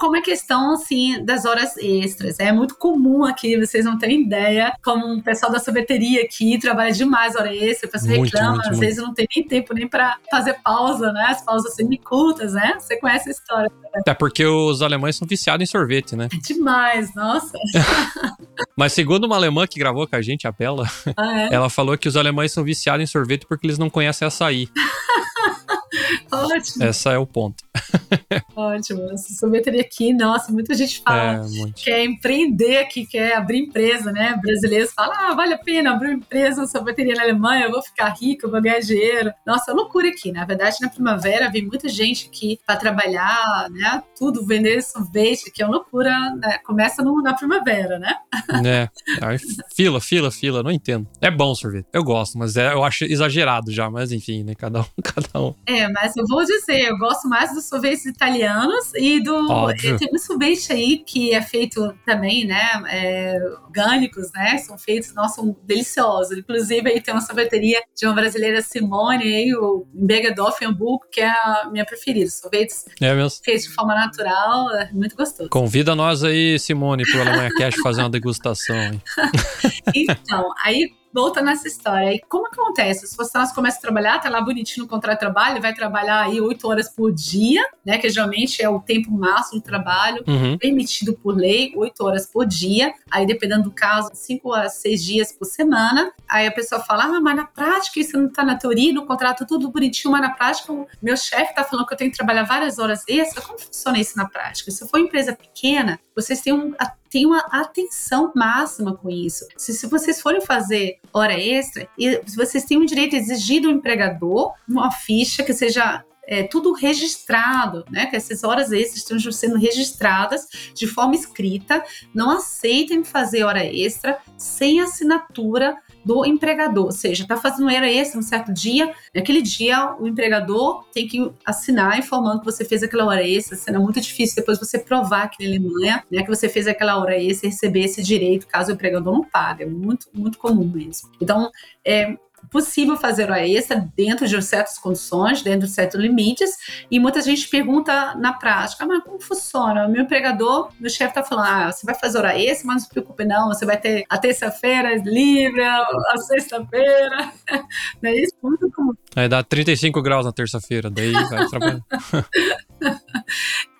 Como é a questão, assim, das horas extras. É muito comum aqui, vocês não têm ideia, como o pessoal da sorveteria aqui trabalha demais hora extra, a pessoa muito, reclama, muito, às muito. vezes não tem nem tempo nem para fazer pausa, né? As pausas semi-curtas, né? Você conhece a história. Né? É porque os alemães são viciados em sorvete, né? É demais, nossa. Mas segundo uma alemã que gravou com a gente, a Bela, ah, é? Ela falou que os alemães são viciados em sorvete porque eles não conhecem açaí. Ótimo. Essa é o ponto. Ótimo. Essa sorveteria aqui, nossa, muita gente fala é, quer empreender aqui, quer abrir empresa, né? Brasileiros falam, ah, vale a pena abrir uma empresa, uma sorveteria na Alemanha, eu vou ficar rico, eu vou ganhar dinheiro. Nossa, é loucura aqui. Na verdade, na primavera vem muita gente aqui para trabalhar, né? Tudo, vender sorvete, que é uma loucura, né? Começa no, na primavera, né? É. Aí, fila, fila, fila, não entendo. É bom sorvete, eu gosto, mas é, eu acho exagerado já, mas enfim, né? Cada um, cada um. É, mas eu eu vou dizer, eu gosto mais dos sorvetes italianos e do. Óbvio. Tem um sorvete aí que é feito também, né? é, orgânicos, né? São feitos, nossa, são deliciosos. Inclusive, aí tem uma sorveteria de uma brasileira, Simone, aí, o em Hamburgo, que é a minha preferida. Sorvetes É mesmo. feitos de forma natural, é muito gostoso. Convida nós aí, Simone, pro Alemanha Cash fazer uma degustação. Hein? Então, aí volta nessa história. Aí como acontece? Se você começa a trabalhar, tá lá bonitinho no contrato de trabalho, vai trabalhar aí oito horas por dia, né? Que geralmente é o tempo máximo do trabalho. Uhum. Permitido por lei, oito horas por dia. Aí, dependendo do caso, cinco a seis dias por semana. Aí a pessoa fala: Ah, mas na prática isso não tá na teoria, no contrato tudo bonitinho, mas na prática o meu chefe tá falando que eu tenho que trabalhar várias horas extras. Como funciona isso na prática? Se for empresa pequena, vocês têm um, tem uma atenção máxima com isso. Se, se vocês forem fazer hora extra, vocês têm um direito exigido do empregador, uma ficha que seja é, tudo registrado, né? Que essas horas extras estão sendo registradas de forma escrita. Não aceitem fazer hora extra sem assinatura do empregador, ou seja, está fazendo hora extra um certo dia, naquele dia o empregador tem que assinar informando que você fez aquela hora extra, sendo muito difícil depois você provar aqui na Alemanha, né, que você fez aquela hora extra e receber esse direito caso o empregador não pague, é muito, muito comum mesmo. Então, é, possível fazer hora extra dentro de certas condições, dentro de certos limites, e muita gente pergunta na prática, mas como funciona? O meu empregador, meu chefe está falando, ah, você vai fazer hora extra, mas não se preocupe não, você vai ter a terça-feira livre, a sexta-feira, não é isso? Comum. Aí dá 35 graus na terça-feira, daí vai trabalhar.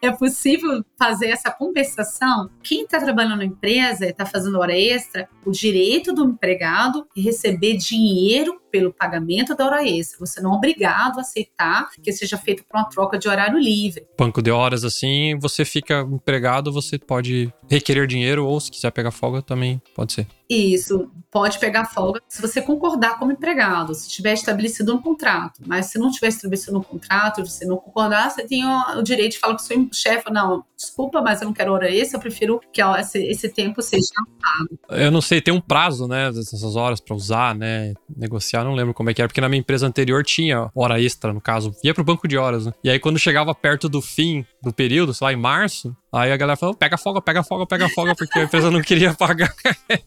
é possível fazer essa compensação? Quem está trabalhando na empresa e está fazendo hora extra, o direito do empregado é receber dinheiro pelo pagamento da hora extra. Você não é obrigado a aceitar que seja feito por uma troca de horário livre. Banco de horas assim, você fica empregado, você pode requerer dinheiro ou se quiser pegar folga também pode ser. Isso, pode pegar folga se você concordar como empregado, se tiver estabelecido um contrato. Mas se não tiver estabelecido um contrato, se não concordar, você tem o, direito de falar com o seu chefe, não, desculpa, mas eu não quero hora extra, eu prefiro que ó, esse, esse tempo seja pago. Eu não sei, tem um prazo, né, dessas horas para usar, né, negociar, não lembro como é que era, porque na minha empresa anterior tinha hora extra, no caso, ia pro banco de horas, né? E aí quando chegava perto do fim do período, sei lá, em março, aí a galera falou, pega folga, pega folga, pega folga, porque a empresa não queria pagar.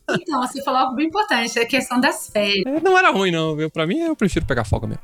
Então, você falou algo bem importante, é a questão das férias. Não era ruim, não, viu? Pra mim, eu prefiro pegar folga mesmo.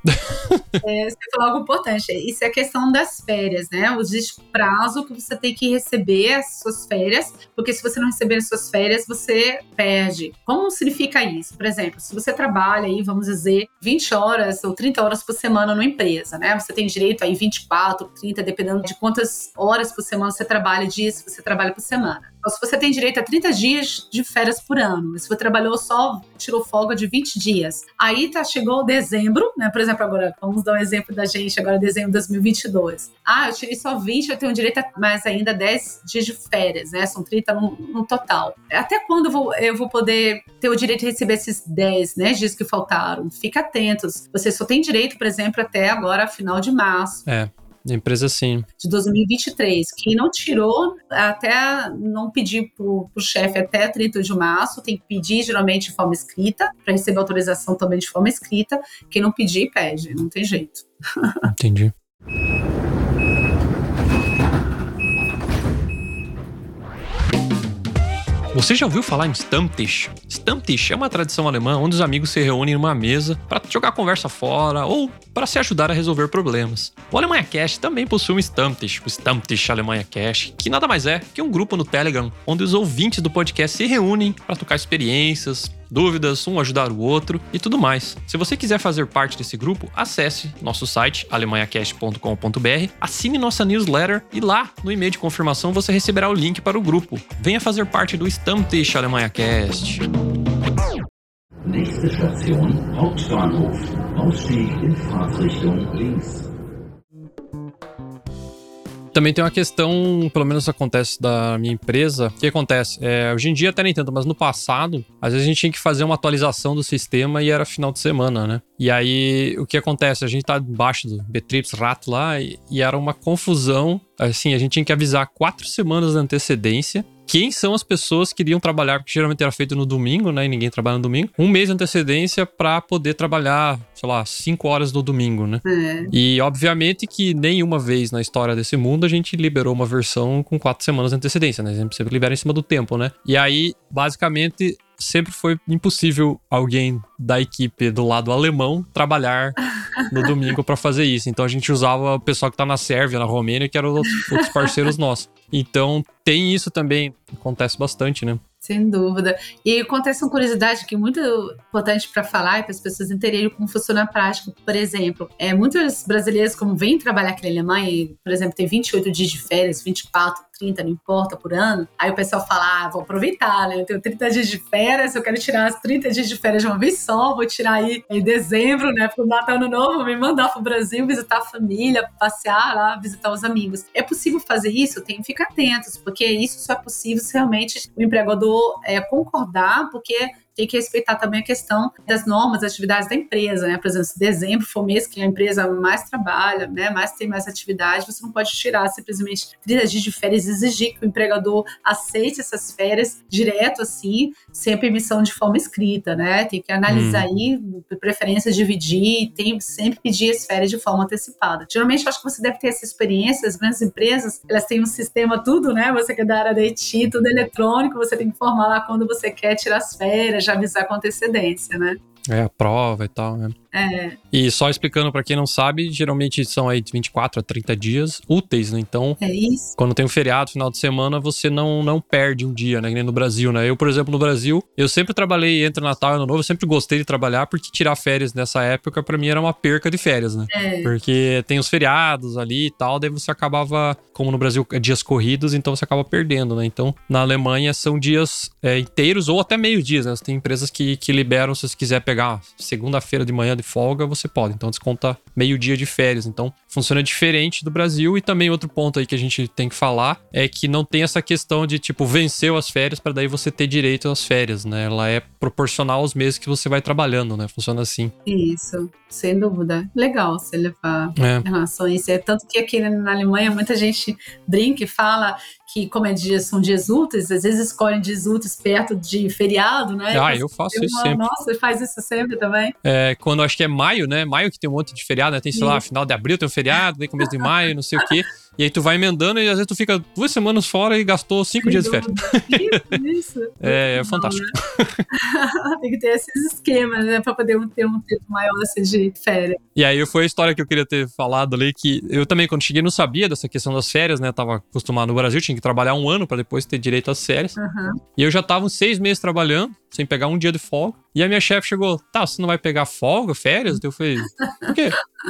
É, você falou algo importante, isso é a questão das férias, né? Existe prazo que você tem que receber as suas férias, porque se você não receber as suas férias, você perde. Como significa isso? Por exemplo, se você trabalha aí, vamos dizer, 20 horas ou 30 horas por semana numa empresa, né? Você tem direito aí 24, 30, dependendo de quantas horas por semana você trabalha, dias você trabalha por semana. Então, se você tem direito a 30 dias de férias por ano, se você trabalhou só, tirou folga de 20 dias, aí tá, chegou dezembro, né? Por exemplo, agora, vamos dar um exemplo da gente, agora dezembro de 2022. Ah, eu tirei só 20, eu tenho direito a mais ainda 10 dias de férias, né? São 30 no, no total. Até quando eu vou, eu vou poder ter o direito de receber esses 10 né, dias que faltaram? Fica atentos. Você só tem direito, por exemplo, até agora, final de março. É. Empresa sim. De 2023. Quem não tirou, até não pedir pro, pro chefe até 30 de março, tem que pedir geralmente de forma escrita, para receber autorização também de forma escrita. Quem não pedir, pede, não tem jeito. Entendi. Você já ouviu falar em Stammtisch? Stammtisch é uma tradição alemã onde os amigos se reúnem numa mesa para jogar conversa fora ou para se ajudar a resolver problemas. O Alemanha Cash também possui um Stammtisch, o Stammtisch Alemanha Cash, que nada mais é que um grupo no Telegram onde os ouvintes do podcast se reúnem para trocar experiências, dúvidas, um ajudar o outro e tudo mais. Se você quiser fazer parte desse grupo, acesse nosso site alemanhacast.com.br, assine nossa newsletter e lá no e-mail de confirmação você receberá o link para o grupo. Venha fazer parte do Stammtisch Alemanha Cast. Nächste Station Hauptbahnhof. Ausstieg in Fahrtrichtung links. Também tem uma questão, pelo menos acontece da minha empresa. O que acontece? É, hoje em dia até nem tanto, mas no passado, às vezes a gente tinha que fazer uma atualização do sistema e era final de semana, né? E aí o que acontece? A gente tá debaixo do Betrips Rato lá e, e era uma confusão. Assim, a gente tinha que avisar quatro semanas de antecedência quem são as pessoas que iriam trabalhar, porque geralmente era feito no domingo, né? E ninguém trabalha no domingo. Um mês de antecedência para poder trabalhar, sei lá, cinco horas no domingo, né? É. E obviamente que nenhuma vez na história desse mundo a gente liberou uma versão com quatro semanas de antecedência, né? A gente sempre libera em cima do tempo, né? E aí, basicamente, sempre foi impossível alguém da equipe do lado alemão trabalhar no domingo para fazer isso. Então a gente usava o pessoal que tá na Sérvia, na Romênia, que eram os outros parceiros nossos. Então tem isso também, acontece bastante, né? Sem dúvida. E acontece uma curiosidade que é muito importante para falar e para as pessoas entenderem como funciona a prática. Por exemplo, é, muitos brasileiros, como vêm trabalhar aqui na Alemanha, e, por exemplo, tem 28 dias de férias, 24, 30, não importa, por ano. Aí o pessoal fala, ah, vou aproveitar, né? Eu tenho 30 dias de férias, eu quero tirar as 30 dias de férias de uma vez só, vou tirar aí em dezembro, né? Pro Natal Ano Novo, me mandar pro Brasil, visitar a família, passear lá, visitar os amigos. É possível fazer isso? Tem que ficar atentos, porque isso só é possível se realmente o empregador é, concordar, porque tem que respeitar também a questão das normas, das atividades da empresa, né? Por exemplo, se dezembro for mês que a empresa mais trabalha, né? Mais tem mais atividade, você não pode tirar simplesmente 30 dias de férias e exigir que o empregador aceite essas férias direto assim, sem a permissão de forma escrita, né? Tem que analisar Hum. aí, de preferência dividir, tem sempre pedir as férias de forma antecipada. Geralmente, eu acho que você deve ter essa experiência, as grandes empresas, elas têm um sistema tudo, né? Você que é da área da IT, tudo eletrônico, você tem que informar lá quando você quer tirar as férias, já avisar com antecedência, né? É a prova e tal, né? É, E só explicando pra quem não sabe, geralmente são aí de 24 a 30 dias úteis, né? Então, é quando tem um feriado, final de semana, você não, não perde um dia, né? Que nem no Brasil, né? Eu, por exemplo, no Brasil, eu sempre trabalhei entre Natal e Ano Novo, eu sempre gostei de trabalhar, porque tirar férias nessa época, pra mim, era uma perca de férias, né? É, Porque tem os feriados ali e tal, daí você acabava, como no Brasil é dias corridos, então você acaba perdendo, né? Então, na Alemanha são dias é, inteiros ou até meio dias, né? Tem empresas que, que liberam, se você quiser pegar segunda-feira de manhã de folga, você pode. Então, desconta meio dia de férias. Então, funciona diferente do Brasil. E também outro ponto aí que a gente tem que falar é que não tem essa questão de, tipo, venceu as férias para daí você ter direito às férias, né? Ela é proporcional aos meses que você vai trabalhando, né? Funciona assim. isso, sem dúvida. Legal você levar É. em relação a isso. É tanto que aqui na Alemanha muita gente brinca e fala que, como é dias, são dias úteis, às vezes escolhem dias úteis perto de feriado, né? Ah, eu faço isso sempre. Nossa, você faz isso sempre também? É, quando acho que é maio, né? Maio que tem um monte de feriado, né? Tem, sei lá, final de abril tem um feriado, vem começo de maio, não sei o quê. E aí tu vai emendando e às vezes tu fica duas semanas fora e gastou cinco dias de férias. Isso, isso. É, é Não, fantástico. né? Tem que ter esses esquemas, né? Pra poder ter um tempo maior assim, de férias. E aí foi a história que eu queria ter falado ali, que eu também, quando cheguei, não sabia dessa questão das férias, né? Eu tava acostumado no Brasil, tinha que trabalhar um ano pra depois ter direito às férias. Aham. E eu já tava uns seis meses trabalhando, sem pegar um dia de folga. E a minha chefe chegou, tá, você não vai pegar folga, férias? Eu falei, por quê?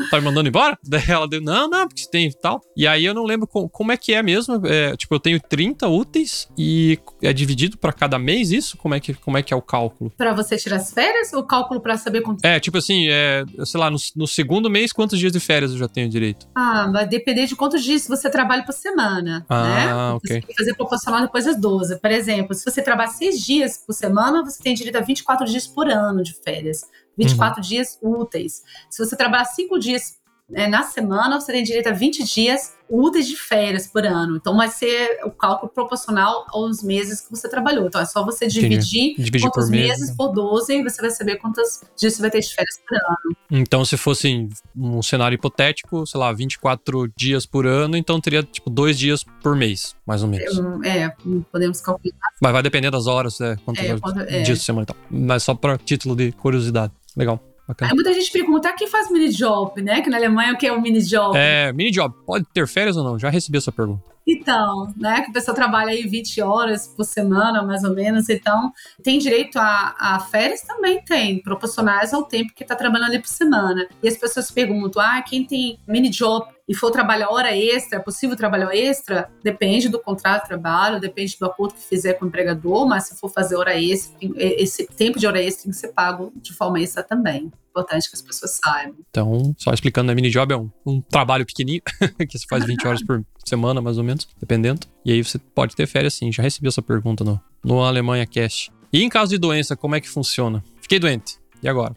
Tá me mandando embora? Daí ela deu, não, não, porque você tem e tal. E aí eu não lembro co- como é que é mesmo. É, tipo, eu tenho 30 úteis e é dividido pra cada mês isso? Como é que, como é, que é o cálculo? Pra você tirar as férias ou cálculo pra saber quanto É, tipo assim, é, sei lá, no, no segundo mês, quantos dias de férias eu já tenho direito? Ah, vai depender de quantos dias você trabalha por semana, Ah, né? ok. Você tem que fazer proporcional depois das 12. Por exemplo, se você trabalha seis dias por semana, você tem direito a 24 dias por ano de férias. 24 Uhum. dias úteis. Se você trabalhar cinco dias é, na semana, você tem direito a 20 dias úteis de férias por ano. Então vai ser o cálculo proporcional aos meses que você trabalhou. Então é só você dividir Dividir quantos por meses né? por 12 e você vai saber quantos dias você vai ter de férias por ano. Então, se fosse um cenário hipotético, sei lá, 24 dias por ano, então teria, tipo, dois dias por mês, mais ou menos. É, podemos calcular. Mas vai depender das horas, é, quantas É, é. dias de semana e tal. Mas só pra título de curiosidade. Legal, bacana. Aí muita gente pergunta, ah, quem faz mini job, né? Que na Alemanha o que é um mini job? É, mini job, pode ter férias ou não? Já recebi essa pergunta. Então, né? Que a pessoa trabalha aí 20 horas por semana, mais ou menos. Então, tem direito a, a férias? Também tem, proporcionais ao tempo que está trabalhando ali por semana. E as pessoas perguntam, ah, quem tem mini job e for trabalhar hora extra, é possível trabalhar extra? Depende do contrato de trabalho, depende do acordo que fizer com o empregador, mas se for fazer hora extra, tem- esse tempo de hora extra tem que ser pago de forma extra também. Importante que as pessoas saibam. Então, só explicando, né, mini job é um, um trabalho pequenininho, que você faz 20 horas por semana, mais ou menos, dependendo. E aí você pode ter férias sim. Já recebi essa pergunta no, no Alemanha Cast. E em caso de doença, como é que funciona? Fiquei doente. E agora?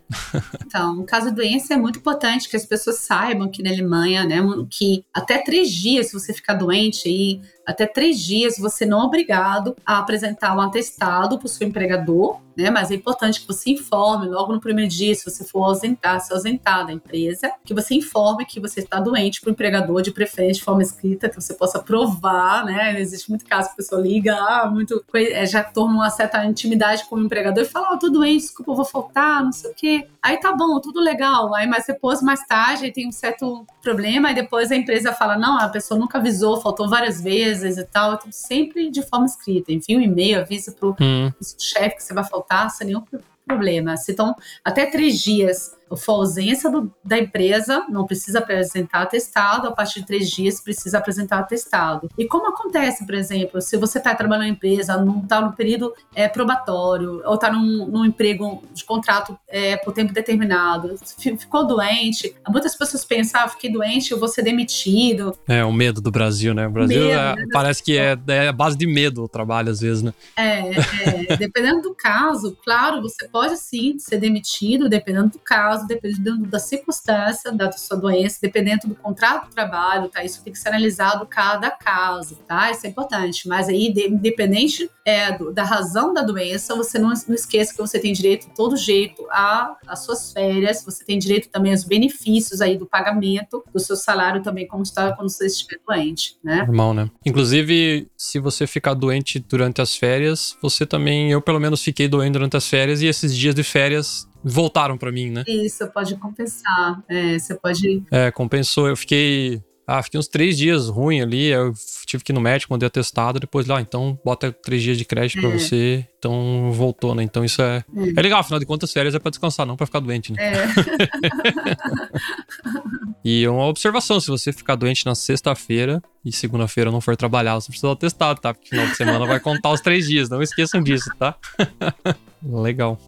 Então, no caso doença, é muito importante que as pessoas saibam que na Alemanha, né, que até três dias, se você ficar doente aí, até três dias você não é obrigado a apresentar um atestado para o seu empregador, né? Mas é importante que você informe logo no primeiro dia, se você for ausentar, se ausentar da empresa, que você informe que você está doente para o empregador, de preferência de forma escrita, que você possa provar, né? Existe muito caso que a pessoa liga, ah, muito, é, já torna uma certa intimidade com o empregador e fala, ó, oh, tô doente, desculpa, vou faltar, não sei o quê. Aí tá bom, tudo legal. Aí, mas depois, mais tarde, tem um certo problema, e depois a empresa fala, não, a pessoa nunca avisou, faltou várias vezes e tal. Então, sempre de forma escrita. Envia um e-mail, avisa pro hum. chefe que você vai faltar, sem nenhum problema. Se estão até três dias for ausência do, da empresa, não precisa apresentar atestado, a partir de três dias precisa apresentar atestado. E como acontece, por exemplo, se você está trabalhando na empresa, não está no período é, probatório, ou está num, num, emprego de contrato é, por tempo determinado, ficou doente, muitas pessoas pensam, ah, fiquei doente, eu vou ser demitido. É, o medo do Brasil, né? O Brasil medo, é, né? parece que é, é a base de medo o trabalho, às vezes, né? É, é dependendo do caso, claro, você pode sim ser demitido, dependendo do caso, caso, dependendo da circunstância da sua doença, dependendo do contrato de trabalho, tá? Isso tem que ser analisado cada caso, tá? Isso é importante. Mas aí, independente é, do, da razão da doença, você não, não esqueça que você tem direito, todo jeito, às suas férias, você tem direito também aos benefícios aí do pagamento do seu salário também, como está quando você estiver doente, né? Normal, né? Inclusive, se você ficar doente durante as férias, você também, eu pelo menos fiquei doente durante as férias e esses dias de férias voltaram para mim, né? Isso, pode compensar. É, você pode. É, compensou. Eu fiquei. Ah, fiquei uns três dias ruim ali. Eu tive que ir no médico, mandei atestado. Depois lá, ah, então bota três dias de crédito é. pra você. Então voltou, né? Então isso é. É, é legal, afinal de contas, férias é pra descansar, não pra ficar doente, né? É. e uma observação: se você ficar doente na sexta-feira e segunda-feira não for trabalhar, você precisa do atestado, tá? Porque final de semana vai contar os três dias. Não esqueçam disso, tá? legal.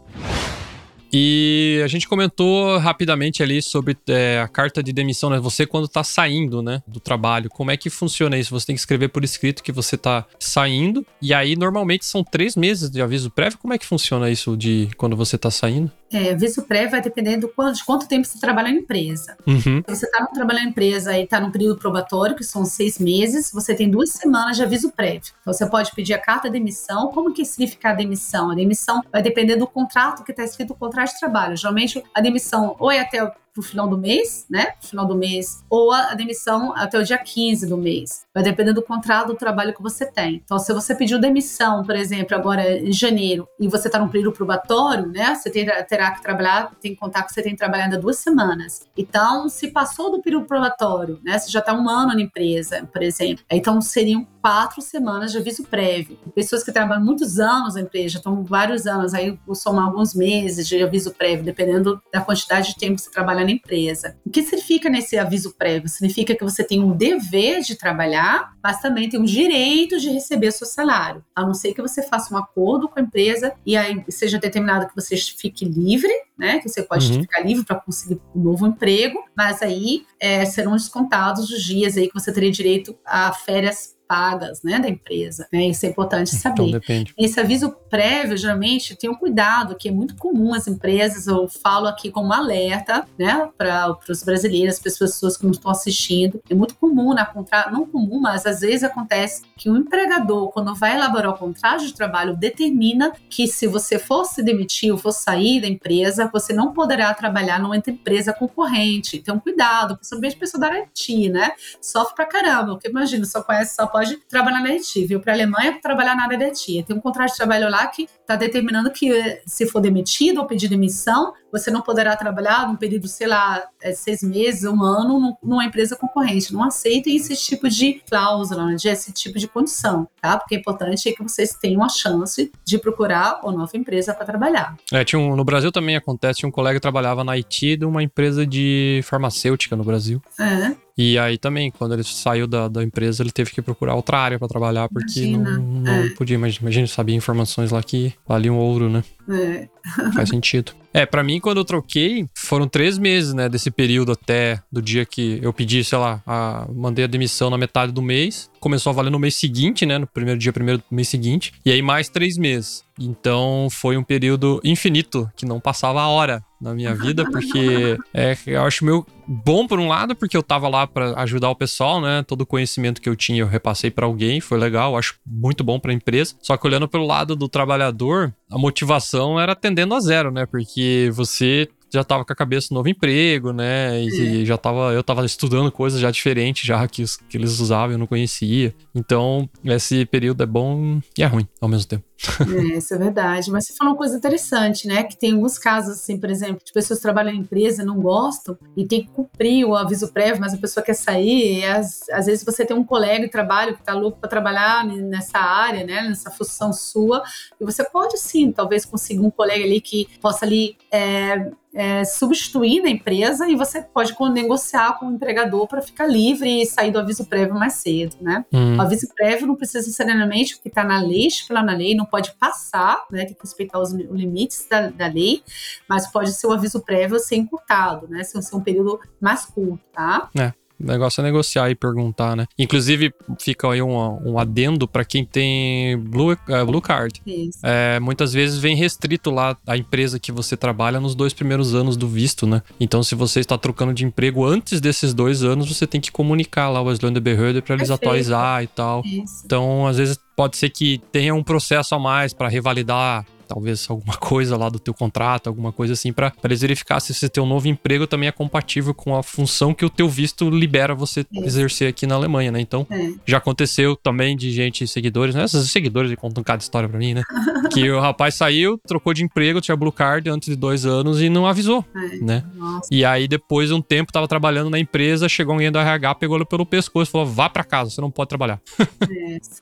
E a gente comentou rapidamente ali sobre é, a carta de demissão, né? Você quando tá saindo, né, do trabalho, como é que funciona isso? Você tem que escrever por escrito que você tá saindo, e aí normalmente são três meses de aviso prévio. Como é que funciona isso de quando você tá saindo? É, aviso prévio vai dependendo de quanto, de quanto tempo você trabalha na empresa. Uhum. Se você está trabalhando na empresa e está no período probatório, que são seis meses, você tem duas semanas de aviso prévio. Então, você pode pedir a carta de demissão. Como que significa a demissão? A demissão vai depender do contrato que está escrito no contrato de trabalho. Geralmente, a demissão ou é até pro final do mês, né? Pro final do mês, ou a demissão até o dia 15 do mês. Vai depender do contrato do trabalho que você tem. Então, se você pediu demissão, por exemplo, agora em janeiro, e você está num período probatório, né? Você terá que trabalhar, tem que contar que você tem trabalhado duas semanas. Então, se passou do período probatório, né? Você já está um ano na empresa, por exemplo. Então, seriam quatro semanas de aviso prévio. Pessoas que trabalham muitos anos na empresa, já estão vários anos, aí vou somar alguns meses de aviso prévio, dependendo da quantidade de tempo que você trabalha empresa. O que significa nesse aviso prévio? Significa que você tem um dever de trabalhar, mas também tem um direito de receber seu salário, a não ser que você faça um acordo com a empresa e aí seja determinado que você fique livre, né? Que você pode uhum. ficar livre para conseguir um novo emprego, mas aí é, serão descontados os dias aí que você teria direito a férias pagas né, da empresa. Né? Isso é importante então, saber. Então, depende. Esse aviso prévio, geralmente, tem um cuidado, que é muito comum as empresas, eu falo aqui como alerta né, para os brasileiros, para as pessoas que não estão assistindo. É muito comum na contrato, não comum, mas às vezes acontece que o empregador, quando vai elaborar o contrato de trabalho, determina que se você for se demitir ou for sair da empresa, você não poderá trabalhar numa empresa concorrente. Então, cuidado, principalmente a pessoa da IT, né? Sofre pra caramba, porque imagina, só conhece, só pode trabalhar na IT, viu? Para a Alemanha, trabalhar na área da IT. Tem um contrato de trabalho lá que está determinando que se for demitido ou pedir demissão, você não poderá trabalhar num período, sei lá, é, seis meses, um ano, numa empresa concorrente. Não aceitem esse tipo de cláusula, né, de esse tipo de condição, tá? Porque é importante que vocês tenham a chance de procurar uma nova empresa para trabalhar. É, tinha um, no Brasil também acontece, tinha um colega que trabalhava na IT de uma empresa de farmacêutica no Brasil. É. E aí também, quando ele saiu da, da empresa, ele teve que procurar outra área para trabalhar, porque Imagina, não, não é. podia. Imagina, sabia informações lá que valiam ouro, né? É. Faz sentido. É, para mim, quando eu troquei, foram três meses, né, desse período até do dia que eu pedi, sei lá, a, mandei a demissão na metade do mês. Começou a valer no mês seguinte, né, no primeiro dia, primeiro mês seguinte. E aí mais três meses. Então foi um período infinito, que não passava a hora. Na minha vida, porque é, eu acho meio bom por um lado, porque eu tava lá para ajudar o pessoal, né? Todo o conhecimento que eu tinha eu repassei para alguém, foi legal, acho muito bom para a empresa. Só que olhando pelo lado do trabalhador, a motivação era tendendo a zero, né? Porque você já tava com a cabeça no novo emprego, né? E, já tava, eu tava estudando coisas já diferentes, já que, que eles usavam, eu não conhecia. Então, esse período é bom e é ruim ao mesmo tempo. É, isso é verdade. Mas você falou uma coisa interessante, né? Que tem alguns casos, assim, por exemplo, de pessoas que trabalham em empresa não gostam e tem que cumprir o aviso prévio, mas a pessoa quer sair. E às, às vezes você tem um colega de trabalho que tá louco para trabalhar nessa área, né? Nessa função sua. E você pode sim, talvez conseguir um colega ali que possa ali. É, é, substituir na empresa e você pode negociar com o empregador para ficar livre e sair do aviso prévio mais cedo, né? Hum. O aviso prévio não precisa necessariamente porque está na lei, estipulado na lei, não pode passar, né? Tem que respeitar os limites da, da lei, mas pode ser o aviso prévio ser encurtado, né? Se ser um período mais curto, tá? É. O negócio é negociar e perguntar, né? Inclusive, fica aí um, um adendo para quem tem Blue, uh, blue Card. Isso. É, muitas vezes vem restrito lá a empresa que você trabalha nos dois primeiros anos do visto, né? Então, se você está trocando de emprego antes desses dois anos, você tem que comunicar lá o Behörde para eles Perfeito. atualizar e tal. Isso. Então, às vezes pode ser que tenha um processo a mais para revalidar talvez alguma coisa lá do teu contrato, alguma coisa assim, para eles verificar se esse teu novo emprego também é compatível com a função que o teu visto libera você é. exercer aqui na Alemanha, né? Então, é. já aconteceu também de gente, seguidores, né? Esses seguidores contam cada história pra mim, né? que o rapaz saiu, trocou de emprego, tinha Blue Card antes de dois anos e não avisou, é. né? Nossa. E aí, depois de um tempo, tava trabalhando na empresa, chegou alguém do RH, pegou ele pelo pescoço e falou: vá pra casa, você não pode trabalhar.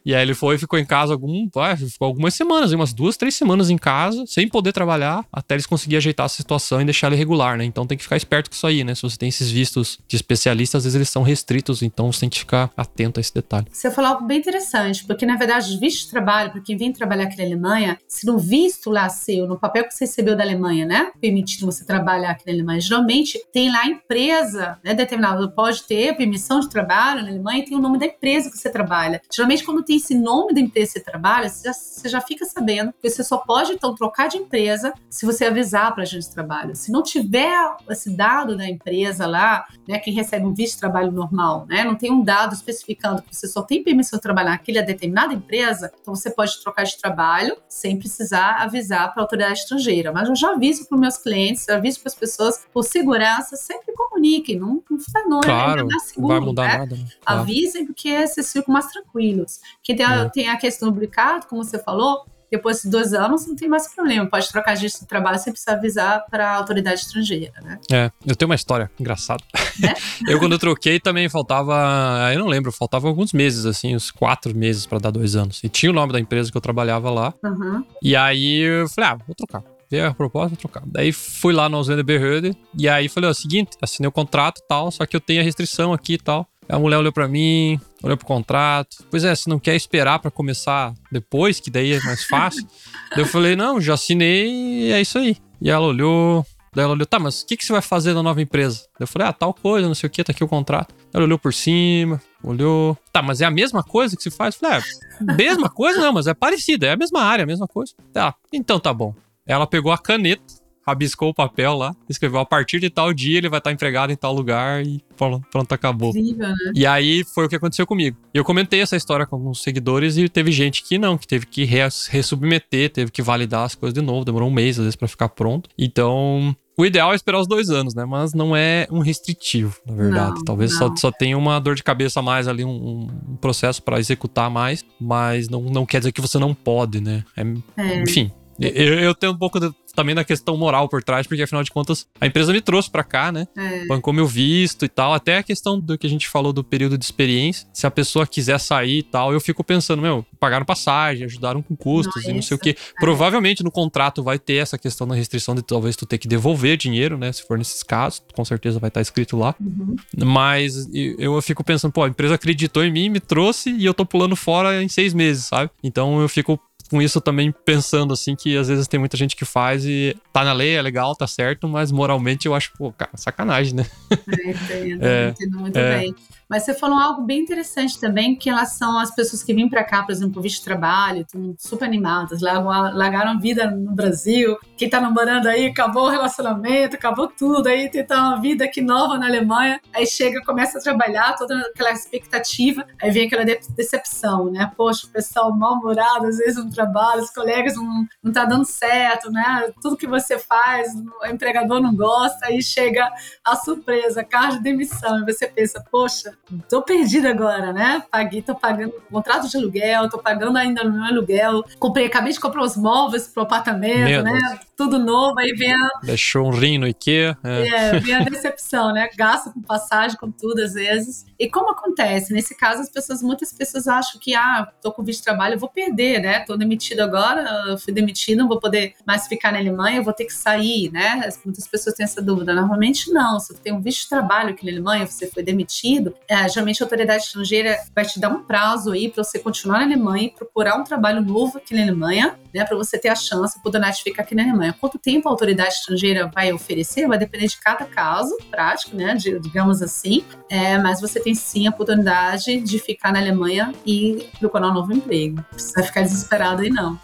E aí ele foi e ficou em casa algum, ficou algumas semanas, umas duas, três semanas em em casa, sem poder trabalhar, até eles conseguirem ajeitar a situação e deixar ele regular, né? Então tem que ficar esperto com isso aí, né? Se você tem esses vistos de especialistas, às vezes eles são restritos, então você tem que ficar atento a esse detalhe. Você falou algo bem interessante, porque na verdade os vistos de trabalho, para quem vem trabalhar aqui na Alemanha, se no visto lá seu, no papel que você recebeu da Alemanha, né? Permitindo você trabalhar aqui na Alemanha, geralmente tem lá a empresa, né? Determinado, pode ter permissão de trabalho na Alemanha e tem o nome da empresa que você trabalha. Geralmente, quando tem esse nome da empresa que você trabalha, você já, você já fica sabendo que você só pode então trocar de empresa se você avisar para a agência de trabalho. Se não tiver esse dado da empresa lá, né, quem recebe um visto de trabalho normal, né, não tem um dado especificando que você só tem permissão de trabalhar naquela determinada empresa, então você pode trocar de trabalho sem precisar avisar para a autoridade estrangeira. Mas eu já aviso para os meus clientes, eu aviso para as pessoas, por segurança, sempre comuniquem, não, não, não claro, é seguro, não vai mudar né? nada. Né? Avisem porque vocês ficam mais tranquilos. Quem tem a, é. tem a questão do como você falou, depois de dois anos não tem mais problema, pode trocar de trabalho sem precisar avisar para a autoridade estrangeira, né? É, eu tenho uma história engraçada. É? eu, quando eu troquei, também faltava, eu não lembro, faltava alguns meses, assim, uns quatro meses para dar dois anos. E tinha o nome da empresa que eu trabalhava lá. Uhum. E aí eu falei, ah, vou trocar veio a proposta, vou trocar. Daí fui lá no Behörde e aí falei, ó, seguinte, assinei o contrato e tal, só que eu tenho a restrição aqui e tal. A mulher olhou para mim, olhou pro contrato. Pois é, se não quer esperar para começar depois, que daí é mais fácil. daí eu falei, não, já assinei e é isso aí. E ela olhou, daí ela olhou, tá, mas o que, que você vai fazer na nova empresa? Daí eu falei, ah, tal coisa, não sei o que, tá aqui o contrato. Ela olhou por cima, olhou. Tá, mas é a mesma coisa que se faz? Eu falei, é, mesma coisa não, mas é parecida, é a mesma área, a mesma coisa. Tá, então tá bom. Ela pegou a caneta rabiscou o papel lá, escreveu a partir de tal dia ele vai estar empregado em tal lugar e pronto, pronto acabou. Incrível, né? E aí foi o que aconteceu comigo. Eu comentei essa história com alguns seguidores e teve gente que não, que teve que ressubmeter, teve que validar as coisas de novo, demorou um mês às vezes para ficar pronto. Então, o ideal é esperar os dois anos, né? Mas não é um restritivo, na verdade. Não, Talvez não. Só, só tenha uma dor de cabeça a mais ali, um, um processo para executar mais, mas não, não quer dizer que você não pode, né? É, é. Enfim, eu, eu, tenho um pouco de, também da questão moral por trás, porque afinal de contas a empresa me trouxe para cá, né? É. Bancou meu visto e tal. Até a questão do que a gente falou do período de experiência. Se a pessoa quiser sair e tal, eu fico pensando, meu, pagaram passagem, ajudaram com custos Nossa, e não sei o que. É. Provavelmente no contrato vai ter essa questão da restrição de talvez tu ter que devolver dinheiro, né? Se for nesses casos, com certeza vai estar escrito lá. Uhum. Mas eu fico pensando, pô, a empresa acreditou em mim, me trouxe e eu tô pulando fora em seis meses, sabe? Então eu fico com isso também pensando assim que às vezes tem muita gente que faz e tá na lei, é legal, tá certo, mas moralmente eu acho, pô, cara, sacanagem, né? É, entendo, é, entendo muito é. bem. Mas você falou algo bem interessante também, que elas são as pessoas que vêm para cá, por exemplo, visto de trabalho, estão super animadas, largaram a vida no Brasil. Quem tá namorando aí, acabou o relacionamento, acabou tudo, aí tentar uma vida aqui nova na Alemanha, aí chega, começa a trabalhar, toda aquela expectativa, aí vem aquela decepção, né? Poxa, o pessoal mal-humorado, às vezes no trabalho, os colegas não, não tá dando certo, né? Tudo que você faz, o empregador não gosta, aí chega a surpresa, carta de demissão, e você pensa, poxa, tô perdida agora, né? Paguei, tô pagando contrato de aluguel, tô pagando ainda no meu aluguel. Comprei, acabei de comprar os móveis pro apartamento, meu né? Deus. Tudo novo, aí vem a. Deixou um rim no IKEA. É. é, vem a decepção, né? Gasto com passagem, com tudo, às vezes. E como acontece? Nesse caso, as pessoas, muitas pessoas acham que, ah, tô com visto de trabalho, eu vou perder, né? Tô demitido agora, fui demitido, não vou poder mais ficar na Alemanha, vou ter que sair, né? Muitas pessoas têm essa dúvida. Normalmente não. Se você tem um visto de trabalho aqui na Alemanha, você foi demitido, é, geralmente a autoridade estrangeira vai te dar um prazo aí para você continuar na Alemanha e procurar um trabalho novo aqui na Alemanha, né? Para você ter a chance, poder ficar aqui na Alemanha. Quanto tempo a autoridade estrangeira vai oferecer vai depender de cada caso prático, né? De, digamos assim. É, mas você tem sim a oportunidade de ficar na Alemanha e procurar um novo emprego. Não precisa ficar desesperado aí, não.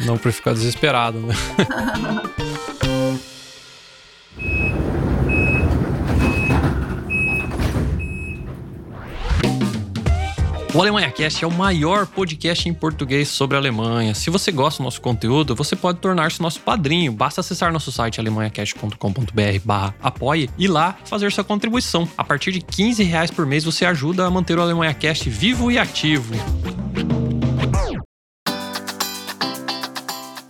não para ficar desesperado, né? O Alemanha Cast é o maior podcast em português sobre a Alemanha. Se você gosta do nosso conteúdo, você pode tornar-se nosso padrinho. Basta acessar nosso site alemanhacast.com.br apoie e lá fazer sua contribuição. A partir de 15 reais por mês você ajuda a manter o Alemanha Cast vivo e ativo.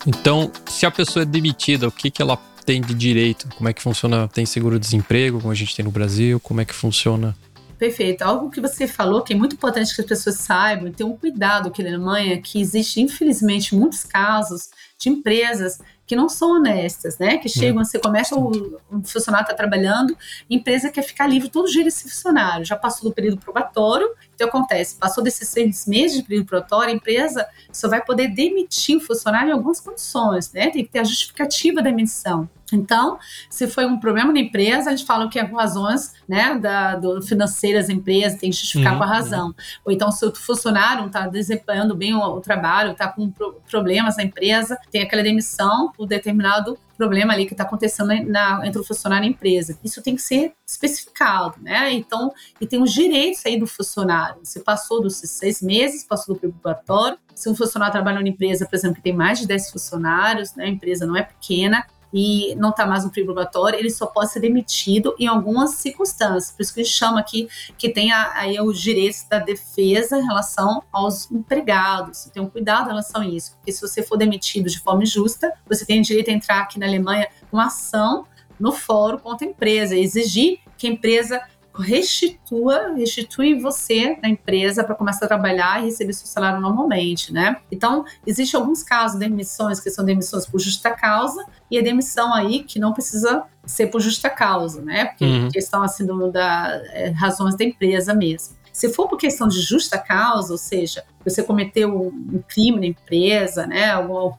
Então, se a pessoa é demitida, o que, que ela tem de direito? Como é que funciona? Tem seguro-desemprego, como a gente tem no Brasil? Como é que funciona Perfeito. Algo que você falou que é muito importante que as pessoas saibam e tenham cuidado aqui na Alemanha, que existe, infelizmente, muitos casos de empresas que não são honestas, né? Que chegam, você começa, o, um funcionário está trabalhando, empresa quer ficar livre todo dia desse funcionário, já passou do período probatório, então acontece, passou desses seis meses de período probatório, a empresa só vai poder demitir o funcionário em algumas condições, né? Tem que ter a justificativa da emissão. Então, se foi um problema na empresa, a gente fala que é por razões né, da, do, financeiras da empresa, tem que justificar uhum, com a razão. Uhum. Ou então, se o funcionário não está desempenhando bem o, o trabalho, está com pro, problemas na empresa, tem aquela demissão por determinado problema ali que está acontecendo na, entre o funcionário e a empresa. Isso tem que ser especificado, né? Então, e tem os direitos aí do funcionário. Você passou dos seis meses, passou do preocupatório. Se um funcionário trabalha numa empresa, por exemplo, que tem mais de 10 funcionários, né? A empresa não é pequena, e não está mais no período probatório, ele só pode ser demitido em algumas circunstâncias. Por isso que a chama aqui que tem aí os direitos da defesa em relação aos empregados. Tem um cuidado em relação a isso, porque se você for demitido de forma injusta, você tem direito a entrar aqui na Alemanha com ação no fórum contra a empresa, exigir que a empresa restitua, restitui você na empresa para começar a trabalhar e receber seu salário normalmente, né? Então, existem alguns casos de demissões que são demissões por justa causa e a demissão aí que não precisa ser por justa causa, né? Porque uhum. questão assim do, da é, razões da empresa mesmo. Se for por questão de justa causa, ou seja, você cometeu um crime na empresa, né, algum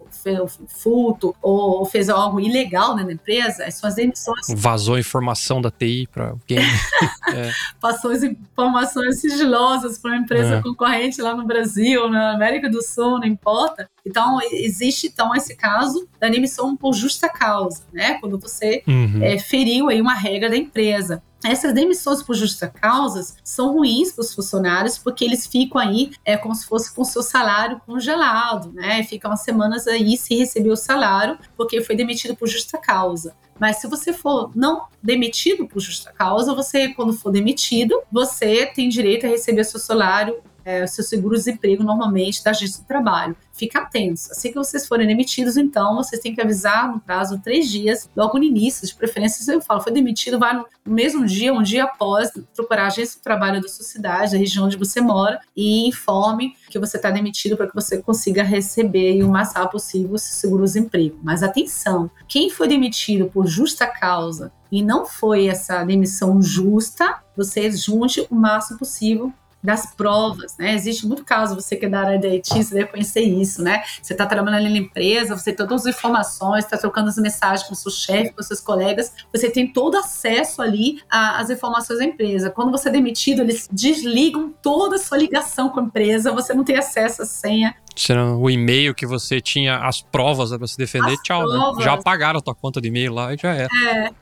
furto ou fez algo ilegal na empresa, as suas demissões. Vazou informação da TI para alguém. é. Passou as informações sigilosas para uma empresa é. concorrente lá no Brasil, na América do Sul, não importa. Então, existe então esse caso da demissão por justa causa, né? Quando você uhum. é, feriu aí uma regra da empresa. Essas demissões por justa causas são ruins para os funcionários porque eles ficam aí é, como se fosse com o seu salário congelado, né? Ficam umas semanas aí sem receber o salário porque foi demitido por justa causa. Mas se você for não demitido por justa causa, você, quando for demitido, você tem direito a receber seu salário é, seu seguro-desemprego normalmente da agência do trabalho. Fica atento. Assim que vocês forem demitidos, então, vocês têm que avisar no prazo de três dias, logo no início, de preferência, eu falo, foi demitido, vai no mesmo dia, um dia após, procurar a agência do trabalho da sua cidade, da região onde você mora, e informe que você está demitido para que você consiga receber o mais rápido possível o seguro-desemprego. Mas atenção, quem foi demitido por justa causa e não foi essa demissão justa, você junte o máximo possível das provas, né? Existe muito caso, você que é da área de IT, você deve conhecer isso, né? Você está trabalhando ali na empresa, você tem todas as informações, está trocando as mensagens com o seu chefe, com seus colegas, você tem todo acesso ali às informações da empresa. Quando você é demitido, eles desligam toda a sua ligação com a empresa, você não tem acesso à senha, Será o e-mail que você tinha as provas para se defender, As tchau, né? Já apagaram a tua conta de e-mail lá e já era.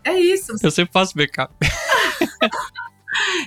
É, é isso. Eu sempre faço backup.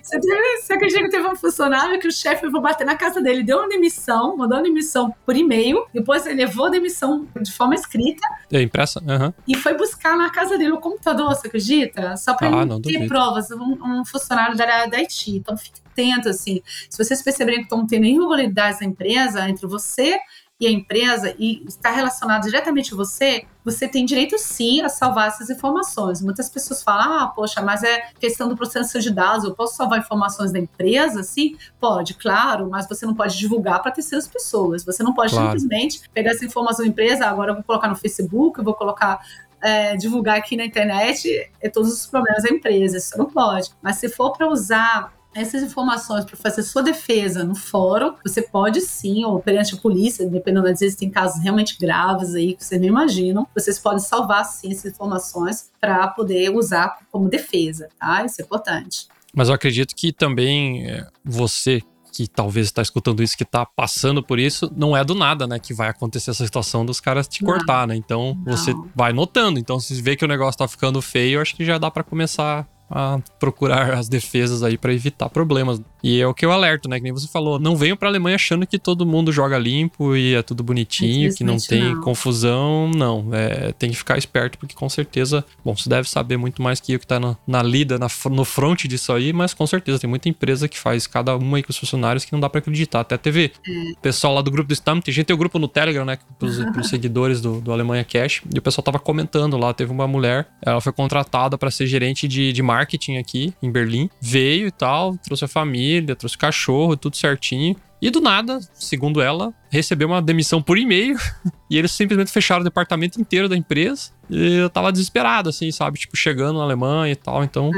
Você, teve, você acredita que teve um funcionário que o chefe foi bater na casa dele, deu uma demissão, mandou uma demissão por e-mail, depois ele levou a demissão de forma escrita É impressa? Aham. e foi buscar na casa dele o computador, você acredita? Só para Ah, não ter duvido. provas, um, um funcionário da área da IT. Então fique atento, assim. Se vocês perceberem que estão tendo irregularidades na empresa, entre você e a empresa, e está relacionado diretamente a você, você tem direito sim a salvar essas informações. Muitas pessoas falam, ah, poxa, mas é questão do processo de dados, eu posso salvar informações da empresa? Sim, pode, claro, mas você não pode divulgar para terceiras pessoas. Você não pode Claro. simplesmente pegar essa informação da empresa, "Ah, agora eu vou colocar no Facebook, eu vou colocar é, divulgar aqui na internet é todos os problemas da empresa. Isso não pode. Mas se for para usar essas informações para fazer sua defesa no fórum, você pode sim, ou perante a polícia, dependendo, às vezes tem casos realmente graves aí que vocês não imaginam, vocês podem salvar sim essas informações para poder usar como defesa, tá? Isso é importante. Mas eu acredito que também é, você que talvez está escutando isso, que está passando por isso, não é do nada, né? Que vai acontecer essa situação dos caras te Não. cortar, né? Então Não. você vai notando. Então, se vê que o negócio tá ficando feio, eu acho que já dá para começar a procurar as defesas aí para evitar problemas. E é o que eu alerto, né? Que nem você falou, não venham pra Alemanha achando que todo mundo joga limpo e é tudo bonitinho, que não tem não. confusão. Não, é, tem que ficar esperto, porque com certeza, bom, você deve saber muito mais que eu que tá na, na lida, na, no front disso aí, mas com certeza tem muita empresa que faz cada uma aí com os funcionários que não dá pra acreditar. Até teve É. pessoal lá do grupo do Stam, tem gente tem o grupo no Telegram, né, pros, pros seguidores do, do Alemanha Cash, e o pessoal tava comentando lá, teve uma mulher, ela foi contratada pra ser gerente de, de marketing aqui em Berlim, veio e tal, trouxe a família, trouxe o cachorro, tudo certinho. E do nada, segundo ela, recebeu uma demissão por e-mail e eles simplesmente fecharam o departamento inteiro da empresa. E eu tava desesperado, assim, sabe? Tipo, chegando na Alemanha e tal. Então,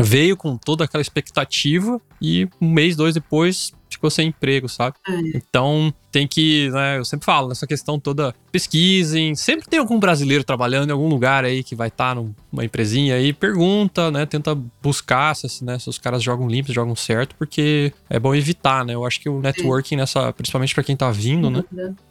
É, veio com toda aquela expectativa e um mês, dois depois, ficou sem emprego, sabe? É. Então, tem que, né, eu sempre falo, nessa questão toda, pesquisem, sempre tem algum brasileiro trabalhando em algum lugar aí que vai estar numa empresinha aí, pergunta, né, tenta buscar se, né, se os caras jogam limpo, jogam certo, porque é bom evitar, né? Eu acho que o networking nessa, principalmente pra quem tá vindo, né?